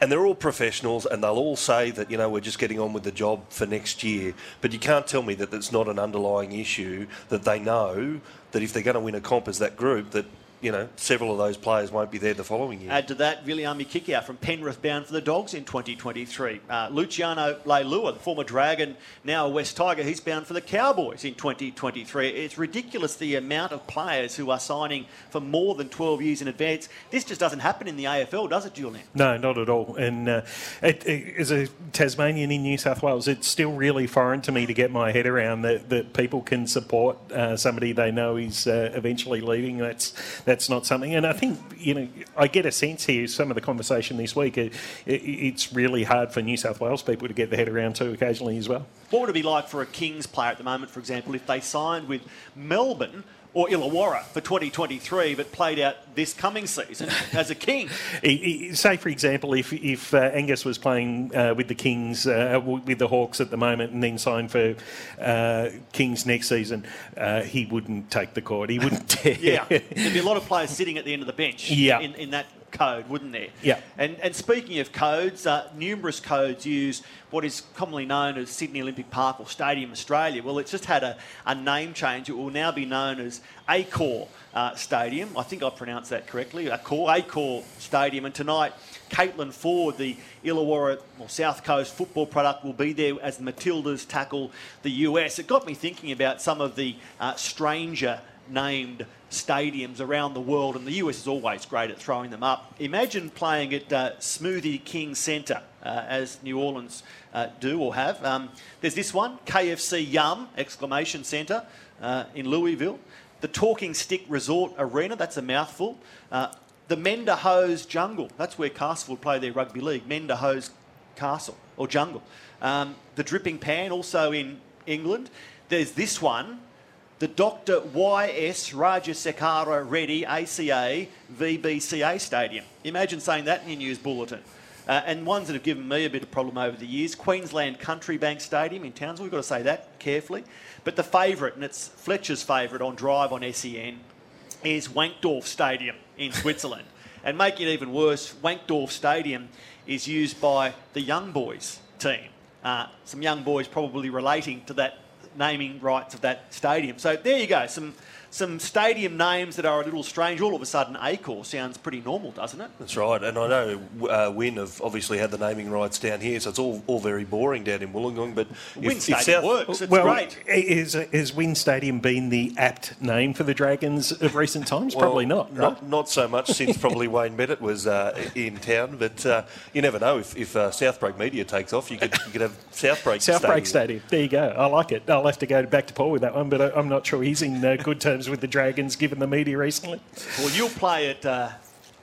And they're all professionals, and they'll all say that you know we're just getting on with the job for next year. But you can't tell me that it's not an underlying issue that they know that if they're going to win a comp as that group, that you know, several of those players won't be there the following year. Add to that, Viliami Kikau from Penrith bound for the Dogs in 2023. Uh, Luciano Leilua, the former Dragon, now a West Tiger, he's bound for the Cowboys in 2023. It's ridiculous the amount of players who are signing for more than 12 years in advance. This just doesn't happen in the AFL, does it, Julian? No, not at all. And uh, it, it, as a Tasmanian in New South Wales, it's still really foreign to me to get my head around that, that people can support uh, somebody they know is uh, eventually leaving. That's that's not something. And I think you know, I get a sense here. Some of the conversation this week, it, it, it's really hard for New South Wales people to get their head around too occasionally as well. What would it be like for a Kings player at the moment, for example, if they signed with Melbourne? Or Illawarra for 2023, but played out this coming season [LAUGHS] as a King. Say, for example, if, if uh, Angus was playing uh, with the Kings, uh, with the Hawks at the moment, and then signed for uh, Kings next season, uh, he wouldn't take the court. He wouldn't dare. [LAUGHS] yeah, [LAUGHS] there'd be a lot of players sitting at the end of the bench yeah. in, in that code, wouldn't there? Yeah. And, and speaking of codes, uh, numerous codes use what is commonly known as Sydney Olympic Park or Stadium Australia. Well, it's just had a, a name change. It will now be known as Accor uh, Stadium. I think I pronounced that correctly. Accor, Accor Stadium. And tonight, Caitlin Foord, the Illawarra or South Coast football product, will be there as the Matildas tackle the US. It got me thinking about some of the uh, stranger named stadiums around the world, and the US is always great at throwing them up. Imagine playing at uh, Smoothie King Centre, uh, as New Orleans uh, do or have. Um, there's this one, KFC Yum! Exclamation Centre uh, in Louisville. The Talking Stick Resort Arena, that's a mouthful. Uh, the Mend-A-Hose Jungle, that's where Castleford play their rugby league. Mend-A-Hose Castle or Jungle. Um, the Dripping Pan, also in England. There's this one, the Dr. Y.S. Rajasekhara Reddy ACA VDCA Stadium. Imagine saying that in your news bulletin. Uh, and ones that have given me a bit of problem over the years, Queensland Country Bank Stadium in Townsville. We've got to say that carefully. But the favourite, and it's Fletcher's favourite on drive on SEN, is Wankdorf Stadium in Switzerland. [LAUGHS] and make it even worse, Wankdorf Stadium is used by the Young Boys team. Uh, some young boys probably relating to that naming rights of that stadium. So there you go, some some stadium names that are a little strange. All of a sudden, Accor sounds pretty normal, doesn't it? That's right, and I know uh, Win have obviously had the naming rights down here, so it's all, all very boring down in Wollongong. But Win Stadium South, works. It's well, great. Is is Win Stadium been the apt name for the Dragons of recent times? Well, probably not. Right? Not, not so much since [LAUGHS] probably Wayne Bennett was uh, in town, but uh, you never know if, if uh, Southbreak Media takes off, you could you could have Southbreak. Stadium. Southbreak Stadium. Stadium. There you go. I like it. I'll have to go back to Paul with that one, but I, am not sure he's in uh, good terms with the Dragons given the media recently. Well, you'll play at uh,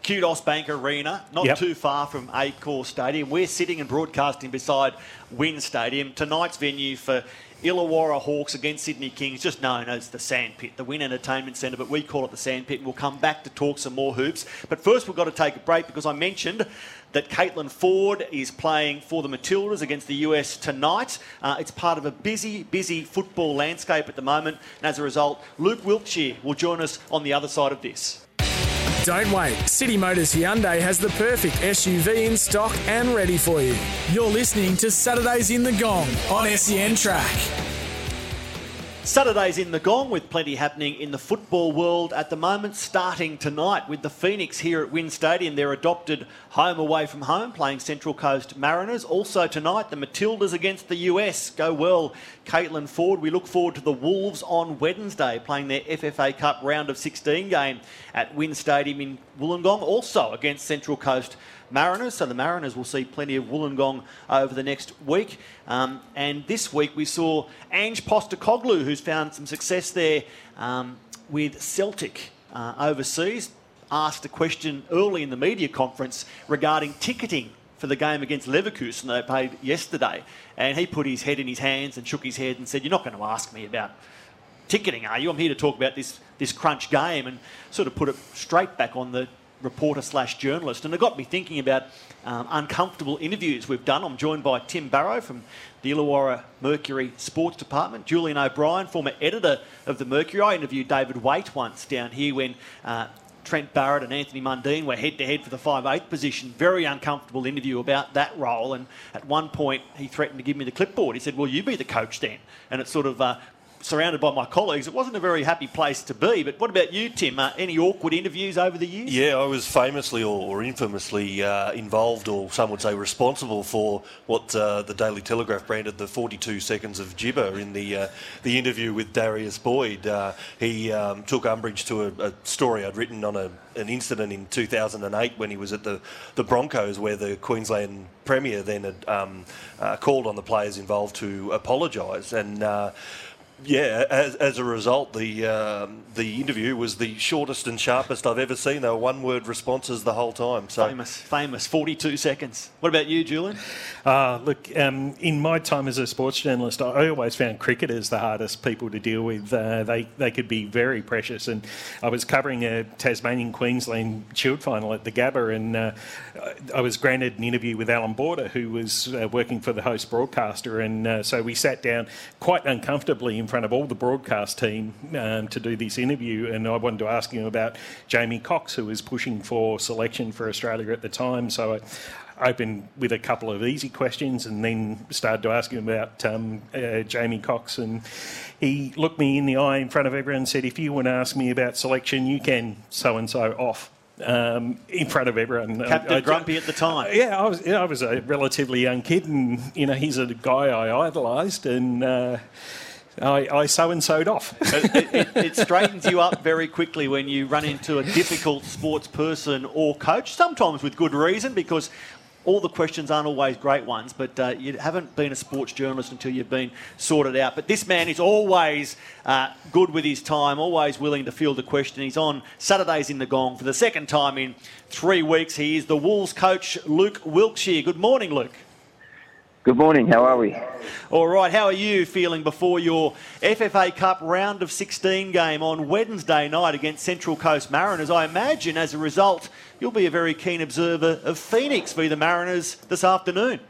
Kudos Bank Arena, not yep. too far from Accor Stadium. We're sitting and broadcasting beside Win Stadium. Tonight's venue for Illawarra Hawks against Sydney Kings, just known as the Sandpit, the Win Entertainment Centre, but we call it the Sandpit, and we'll come back to talk some more hoops. But first, we've got to take a break because I mentioned that Caitlin Foord is playing for the Matildas against the US tonight. Uh, it's part of a busy, busy football landscape at the moment, and as a result, Luke Wilkshire will join us on the other side of this. Don't wait. City Motors Hyundai has the perfect SUV in stock and ready for you. You're listening to Saturdays in the Gong on SEN Track. Saturdays in the Gong with plenty happening in the football world at the moment, starting tonight with the Phoenix here at Win Stadium. They're adopted home away from home, playing Central Coast Mariners. Also tonight, the Matildas against the US. Go well, Caitlin Foord. We look forward to the Wolves on Wednesday, playing their FFA Cup round of 16 game at Win Stadium in Wollongong, also against Central Coast Mariners. So the Mariners will see plenty of Wollongong over the next week. Um, and this week we saw Ange Postecoglou, who's found some success there um, with Celtic uh, overseas, asked a question early in the media conference regarding ticketing for the game against Leverkusen they played yesterday. And he put his head in his hands and shook his head and said, You're not going to ask me about ticketing, are you? I'm here to talk about this, this crunch game and sort of put it straight back on the reporter slash journalist. And it got me thinking about um, uncomfortable interviews we've done. I'm joined by Tim Barrow from the Illawarra Mercury Sports Department, Julian O'Brien, former editor of the Mercury. I interviewed David Waite once down here when uh, Trent Barrett and Anthony Mundine were head to head for the 5'8 position. Very uncomfortable interview about that role. And at one point, he threatened to give me the clipboard. He said, Well, you be the coach then. And it sort of uh, surrounded by my colleagues, it wasn't a very happy place to be. But what about you, Tim? Uh, any awkward interviews over the years? Yeah, I was famously or, infamously uh, involved, or some would say responsible for what uh, the Daily Telegraph branded the 42 seconds of gibber in the uh, the interview with Darius Boyd. Uh, he um, took umbrage to a, a, story I'd written on a, an incident in 2008 when he was at the, the Broncos, where the Queensland Premier then had um, uh, called on the players involved to apologise and yeah, as, as a result, the um, the interview was the shortest and sharpest I've ever seen. They were one word responses the whole time. So famous, famous, forty two seconds. What about you, Julian? Uh, look, um, in my time as a sports journalist, I always found cricketers the hardest people to deal with. Uh, they they could be very precious, and I was covering a Tasmanian Queensland Shield final at the Gabba, and uh, I was granted an interview with Allan Border, who was uh, working for the host broadcaster, and uh, so we sat down quite uncomfortably in front of all the broadcast team um, to do this interview, and I wanted to ask him about Jamie Cox, who was pushing for selection for Australia at the time. So I opened with a couple of easy questions and then started to ask him about um, uh, Jamie Cox. And he looked me in the eye in front of everyone and said, If you want to ask me about selection, you can so and so off. Um, in front of everyone. Captain I, I, Grumpy at the time. Yeah, I was. I was a relatively young kid, and you know, he's a guy I idolised, and uh, I, I so and so'd off. [LAUGHS] it, it, it, straightens you up very quickly when you run into a difficult sports person or coach, sometimes with good reason, because all the questions aren't always great ones, but uh, you haven't been a sports journalist until you've been sorted out. But this man is always uh, good with his time, always willing to field a question. He's on Saturdays in the Gong for the second time in three weeks. He is the Wolves coach, Luke Wilkshire. Good morning, Luke. Good morning. How are we? All right. How are you feeling before your FFA Cup round of 16 game on Wednesday night against Central Coast Mariners? I imagine as a result you'll be a very keen observer of Phoenix v the Mariners this afternoon.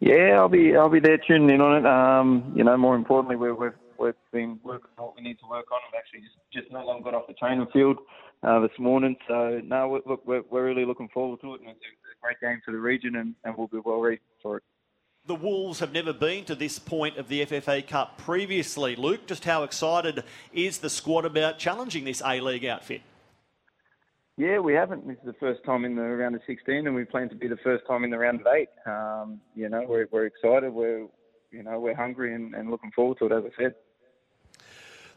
Yeah, I'll be I'll be there tuning in on it. Um, you know, more importantly, we've we've, we've been working on what we need to work on. I've actually just, just not long got off the training field uh, this morning, so no, look, we're, we're really looking forward to it. And it's a great game for the region, and, and we'll be well ready for it. The Wolves have never been to this point of the FFA Cup previously. Luke, just how excited is the squad about challenging this A League outfit? Yeah, we haven't. This is the first time in the round of 16, and we plan to be the first time in the round of eight. Um, you know, we're, we're excited. We're, you know, we're hungry and, and looking forward to it, as I said.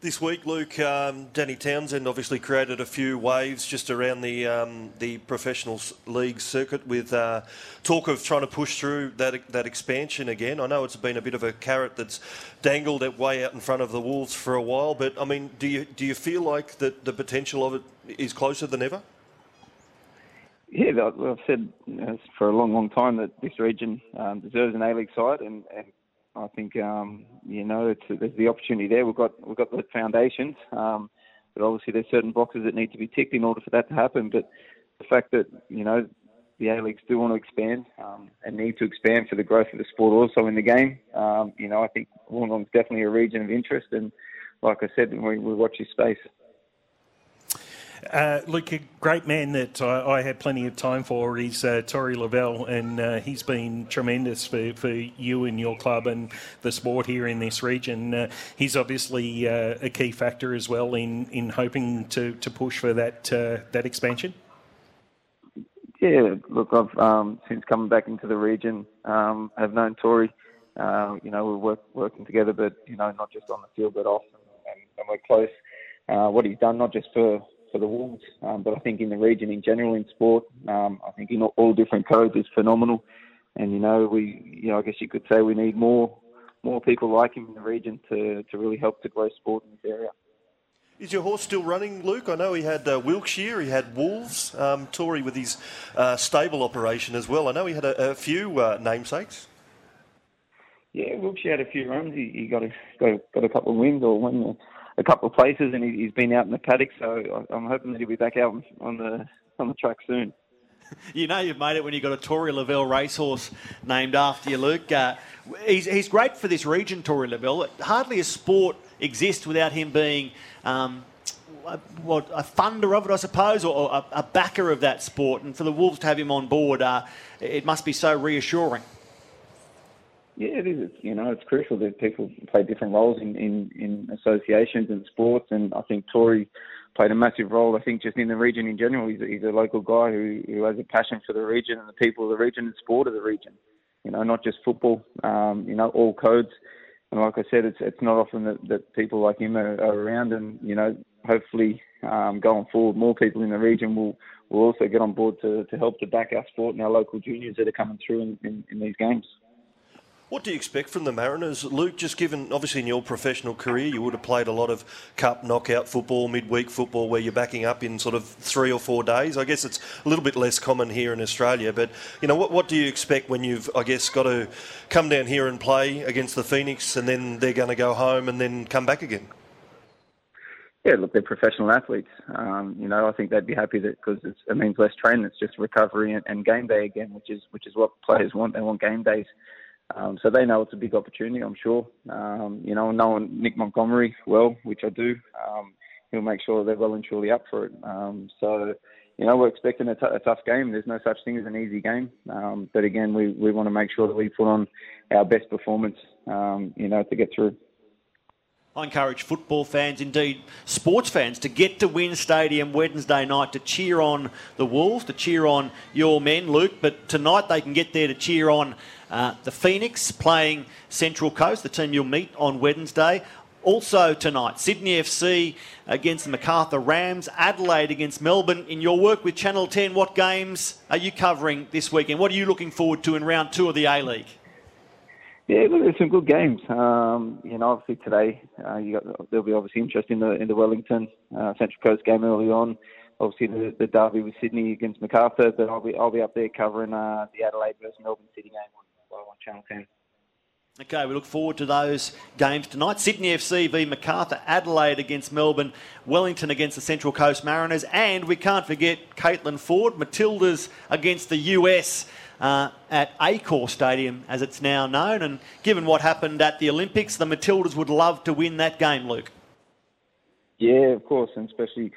This week, Luke, um, Danny Townsend obviously created a few waves just around the um, the professional league circuit with uh, talk of trying to push through that that expansion again. I know it's been a bit of a carrot that's dangled it way out in front of the Wolves for a while, but I mean, do you do you feel like that the potential of it is closer than ever? Yeah, I've said for a long, long time that this region um, deserves an A-League side, and, and I think um, you know there's the opportunity there. We've got we've got the foundations, um, but obviously there's certain boxes that need to be ticked in order for that to happen. But the fact that you know the A leagues do want to expand um, and need to expand for the growth of the sport also in the game. Um, you know, I think Wollongong's definitely a region of interest, and like I said, we, we watch this space. Uh, Luke, a great man that I, I had plenty of time for is uh, Tori Lavelle, and uh, he's been tremendous for, for you and your club and the sport here in this region. Uh, he's obviously uh, a key factor as well in, in hoping to, to push for that uh, that expansion. Yeah, look, I've um, since coming back into the region, um, have known Tori. you know, we're work, working together, but you know, not just on the field, but off, and, and we're close. what he's done, not just for for the Wolves, um, but I think in the region in general in sport, um, I think in all different codes is phenomenal. And you know, we, you know, I guess you could say we need more, more people like him in the region to to really help to grow sport in this area. Is your horse still running, Luke? I know he had uh, Wilkshire, he had Wolves, um, Tory with his uh, stable operation as well. I know he had a, a few uh, namesakes. Yeah, Wilkshire had a few runs. He, he got a got a, got a couple of wins or won the a couple of places, and he, has been out in the paddock. So I'm hoping that he'll be back out on the on the track soon. [LAUGHS] You know you've made it when you've got a Tory Lavelle racehorse named after you, Luke. Uh, he's, he's great for this region, Tory Lavelle. Hardly a sport exists without him being um, a, what, a funder of it, I suppose, or a, a, backer of that sport. And for the Wolves to have him on board, uh, it must be so reassuring. Yeah, it is. It's, you know, it's crucial that people play different roles in, in, in associations and sports, and I think Tory played a massive role. I think just in the region in general, he's a, he's a local guy who, who has a passion for the region and the people of the region and sport of the region. You know, not just football. Um, you know, all codes. And like I said, it's it's not often that, that people like him are, are around, and you know, hopefully um, going forward, more people in the region will will also get on board to, to help to back our sport and our local juniors that are coming through in, in, in these games. What do you expect from the Mariners, Luke? Just given, obviously, in your professional career, you would have played a lot of cup knockout football, midweek football, where you're backing up in sort of three or four days. I guess it's a little bit less common here in Australia, but you know, what, what do you expect when you've, I guess, got to come down here and play against the Phoenix, and then they're going to go home and then come back again? Yeah, look, they're professional athletes. Um, you know, I think they'd be happy that because it means less training. It's just recovery and, and game day again, which is which is what players want. They want game days. Um, so they know it's a big opportunity, I'm sure. Um, you know, knowing Nick Montgomery well, which I do, um, he'll make sure they're well and truly up for it. Um, so, you know, we're expecting a, t- a tough game. There's no such thing as an easy game. Um, but again, we, we want to make sure that we put on our best performance, um, you know, to get through. I encourage football fans, indeed sports fans, to get to WIN Stadium Wednesday night to cheer on the Wolves, to cheer on your men, Luke. But tonight they can get there to cheer on uh, the Phoenix playing Central Coast, the team you'll meet on Wednesday. Also tonight, Sydney FC against the Macarthur Rams, Adelaide against Melbourne. In your work with Channel 10, what games are you covering this weekend? What are you looking forward to in round two of the A League? Yeah, look, there's some good games. Um, you know, obviously today uh, got, there'll be obviously interest in the in the Wellington uh, Central Coast game early on. Obviously the, the derby with Sydney against Macarthur, but I'll be I'll be up there covering uh, the Adelaide versus Melbourne City game on, Channel 10. Okay, we look forward to those games tonight. Sydney FC v Macarthur, Adelaide against Melbourne, Wellington against the Central Coast Mariners, and we can't forget Caitlin Foord, Matildas against the US uh, at Accor Stadium, as it's now known. And given what happened at the Olympics, the Matildas would love to win that game, Luke. Yeah, of course, and especially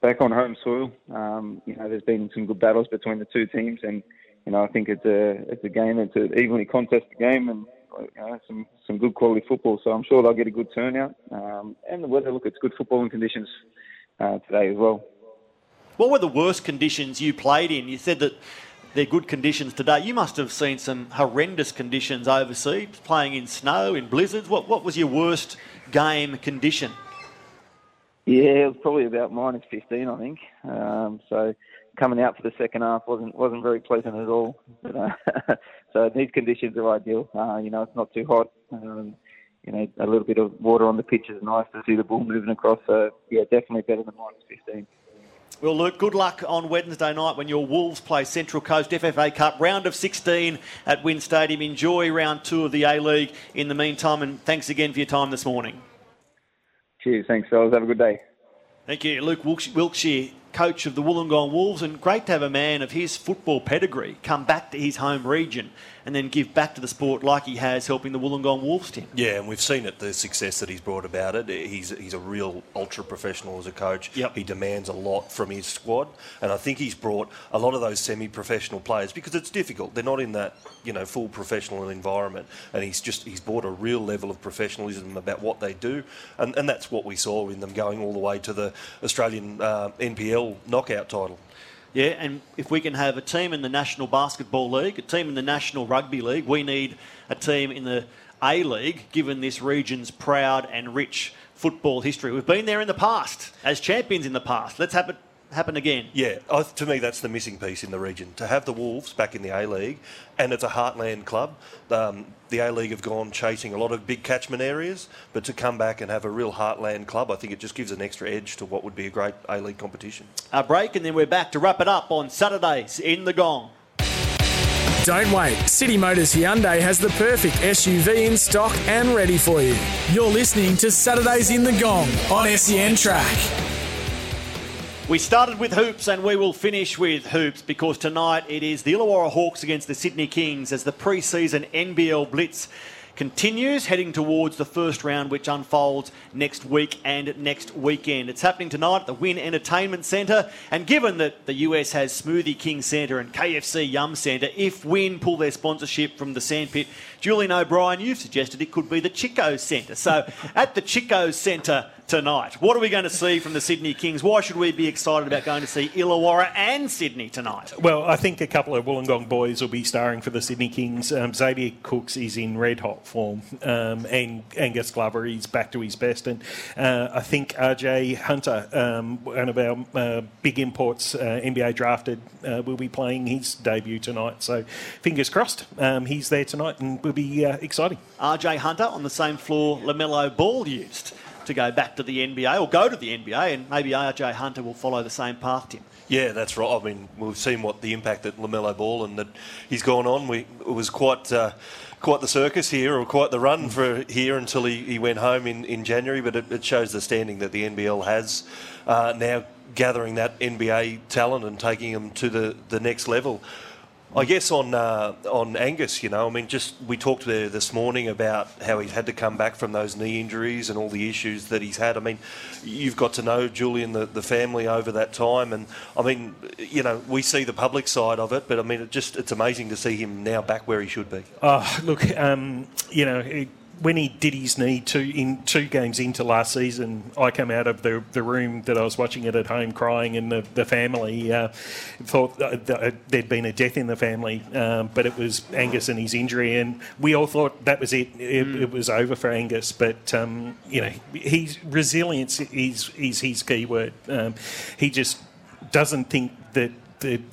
back on home soil. Um, you know, there's been some good battles between the two teams, and you know, I think it's a it's a game. It's an evenly contested game, and you know, some some good quality football. So I'm sure they'll get a good turnout. Um, and the weather, look, it's good footballing conditions uh, today as well. What were the worst conditions you played in? You said that they're good conditions today. You must have seen some horrendous conditions overseas, playing in snow, in blizzards. What what was your worst game condition? Yeah, it was probably about minus 15, I think. Um, so coming out for the second half wasn't wasn't very pleasant at all. But, uh, [LAUGHS] so these conditions are ideal. Uh, you know, it's not too hot. Um, you know, a little bit of water on the pitch is nice to see the ball moving across. So yeah, definitely better than minus 15. Well, Luke, good luck on Wednesday night when your Wolves play Central Coast FFA Cup round of 16 at WIN Stadium. Enjoy round two of the A League in the meantime, and thanks again for your time this morning. Cheers, thanks, fellas. Have a good day. Thank you, Luke Wilkshire, coach of the Wollongong Wolves, and great to have a man of his football pedigree come back to his home region and then give back to the sport like he has, helping the Wollongong Wolves team. Yeah, and we've seen it, the success that he's brought about it. He's, he's a real ultra professional as a coach. Yep. He demands a lot from his squad, and I think he's brought a lot of those semi-professional players because it's difficult. They're not in that you know full professional environment, and he's just he's brought a real level of professionalism about what they do, and, and that's what we saw in them going all the way to the Australian uh, NPL knockout title. Yeah, and if we can have a team in the National Basketball League, a team in the National Rugby League, we need a team in the A League, given this region's proud and rich football history. We've been there in the past, as champions in the past. Let's have it happen again. Yeah, I, to me, that's the missing piece in the region. To have the Wolves back in the A League, and it's a heartland club. Um, the A League have gone chasing a lot of big catchment areas, but to come back and have a real heartland club, I think it just gives an extra edge to what would be a great A League competition. A break, and then we're back to wrap it up on Saturdays in the Gong. Don't wait. City Motors Hyundai has the perfect SUV in stock and ready for you. You're listening to Saturdays in the Gong on SEN Track. We started with hoops and we will finish with hoops because tonight it is the Illawarra Hawks against the Sydney Kings as the pre-season NBL Blitz continues, heading towards the first round, which unfolds next week and next weekend. It's happening tonight at the WIN Entertainment Centre. And given that the US has Smoothie King Centre and KFC Yum Centre, if WIN pull their sponsorship from the Sandpit, Julian O'Brien, you've suggested it could be the Chico Centre. So [LAUGHS] at the Chico Centre tonight, what are we going to see from the Sydney Kings? Why should we be excited about going to see Illawarra and Sydney tonight? Well, I think a couple of Wollongong boys will be starring for the Sydney Kings. Um, Xavier Cooks is in red hot form, um, and Angus Glover is back to his best. And uh, I think RJ Hunter, um, one of our uh, big imports, uh, NBA drafted, uh, will be playing his debut tonight. So fingers crossed, um, he's there tonight and will be uh, exciting. RJ Hunter on the same floor LaMelo Ball used to go back to the NBA or go to the NBA, and maybe RJ Hunter will follow the same path, Tim. Yeah, that's right. I mean, we've seen what the impact that Lamelo Ball and that he's gone on. We it was quite uh, quite the circus here, or quite the run for here until he, he went home in, in January. But it, it shows the standing that the NBL has uh, now, gathering that NBA talent and taking them to the, the next level. I guess on uh, on Angus, you know, I mean, just we talked there this morning about how he's had to come back from those knee injuries and all the issues that he's had. I mean, you've got to know Julian, the, the family over that time, and I mean, you know, we see the public side of it, but I mean, it just it's amazing to see him now back where he should be. Oh, look, um, you know. It, when he did his knee two in two games into last season, I come out of the, the room that I was watching it at home crying, and the, the family uh, thought there'd been a death in the family, um, but it was Angus and his injury, and we all thought that was it. It, mm. it was over for Angus, but um, you know, his resilience is is his key word. Um, he just doesn't think that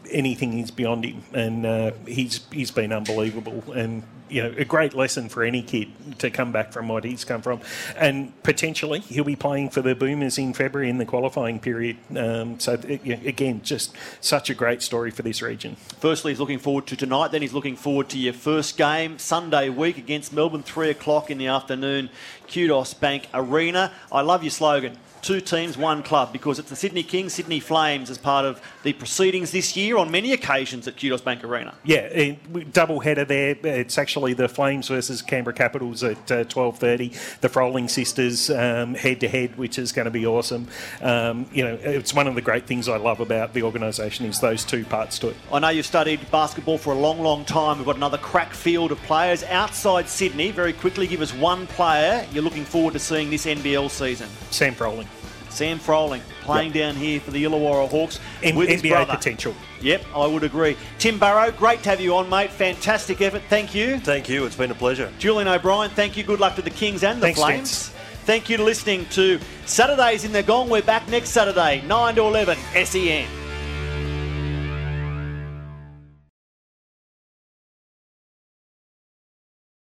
anything is beyond him, and uh, he's he's been unbelievable. And you know, a great lesson for any kid to come back from what he's come from, and potentially he'll be playing for the Boomers in February in the qualifying period. Um, so again, just such a great story for this region. Firstly, he's looking forward to tonight. Then he's looking forward to your first game Sunday week against Melbourne, three o'clock in the afternoon, Kudos Bank Arena. I love your slogan two teams, one club, because it's the Sydney Kings, Sydney Flames as part of the proceedings this year on many occasions at Kudos Bank Arena. Yeah, double header there. It's actually the Flames versus Canberra Capitals at uh, twelve thirty. The Froling sisters head to head, which is going to be awesome. Um, you know, it's one of the great things I love about the organisation is those two parts to it. I know you've studied basketball for a long, long time. We've got another crack field of players outside Sydney. Very quickly, give us one player you're looking forward to seeing this NBL season. Sam Froling. Sam Froling playing yep. down here for the Illawarra Hawks M- with his NBA brother. potential. Yep, I would agree. Tim Barrow, great to have you on, mate. Fantastic effort. Thank you. Thank you. It's been a pleasure. Julian O'Brien, thank you. Good luck to the Kings and the Thanks, Flames. Gents. Thank you to listening to Saturdays in the Gong. We're back next Saturday, 9 to 11, SEN.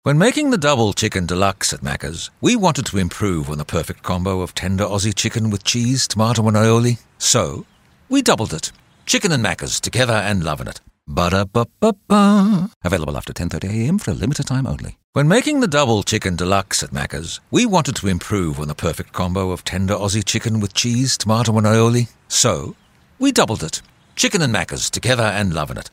When making the double chicken deluxe at Macca's, we wanted to improve on the perfect combo of tender Aussie chicken with cheese, tomato, and aioli. So, we doubled it. Chicken and Macca's together and loving it. Ba-da-ba-ba-ba. Available after 10.30am for a limited time only. When making the double chicken deluxe at Macca's, we wanted to improve on the perfect combo of tender Aussie chicken with cheese, tomato, and aioli. So, we doubled it. Chicken and Macca's together and loving it.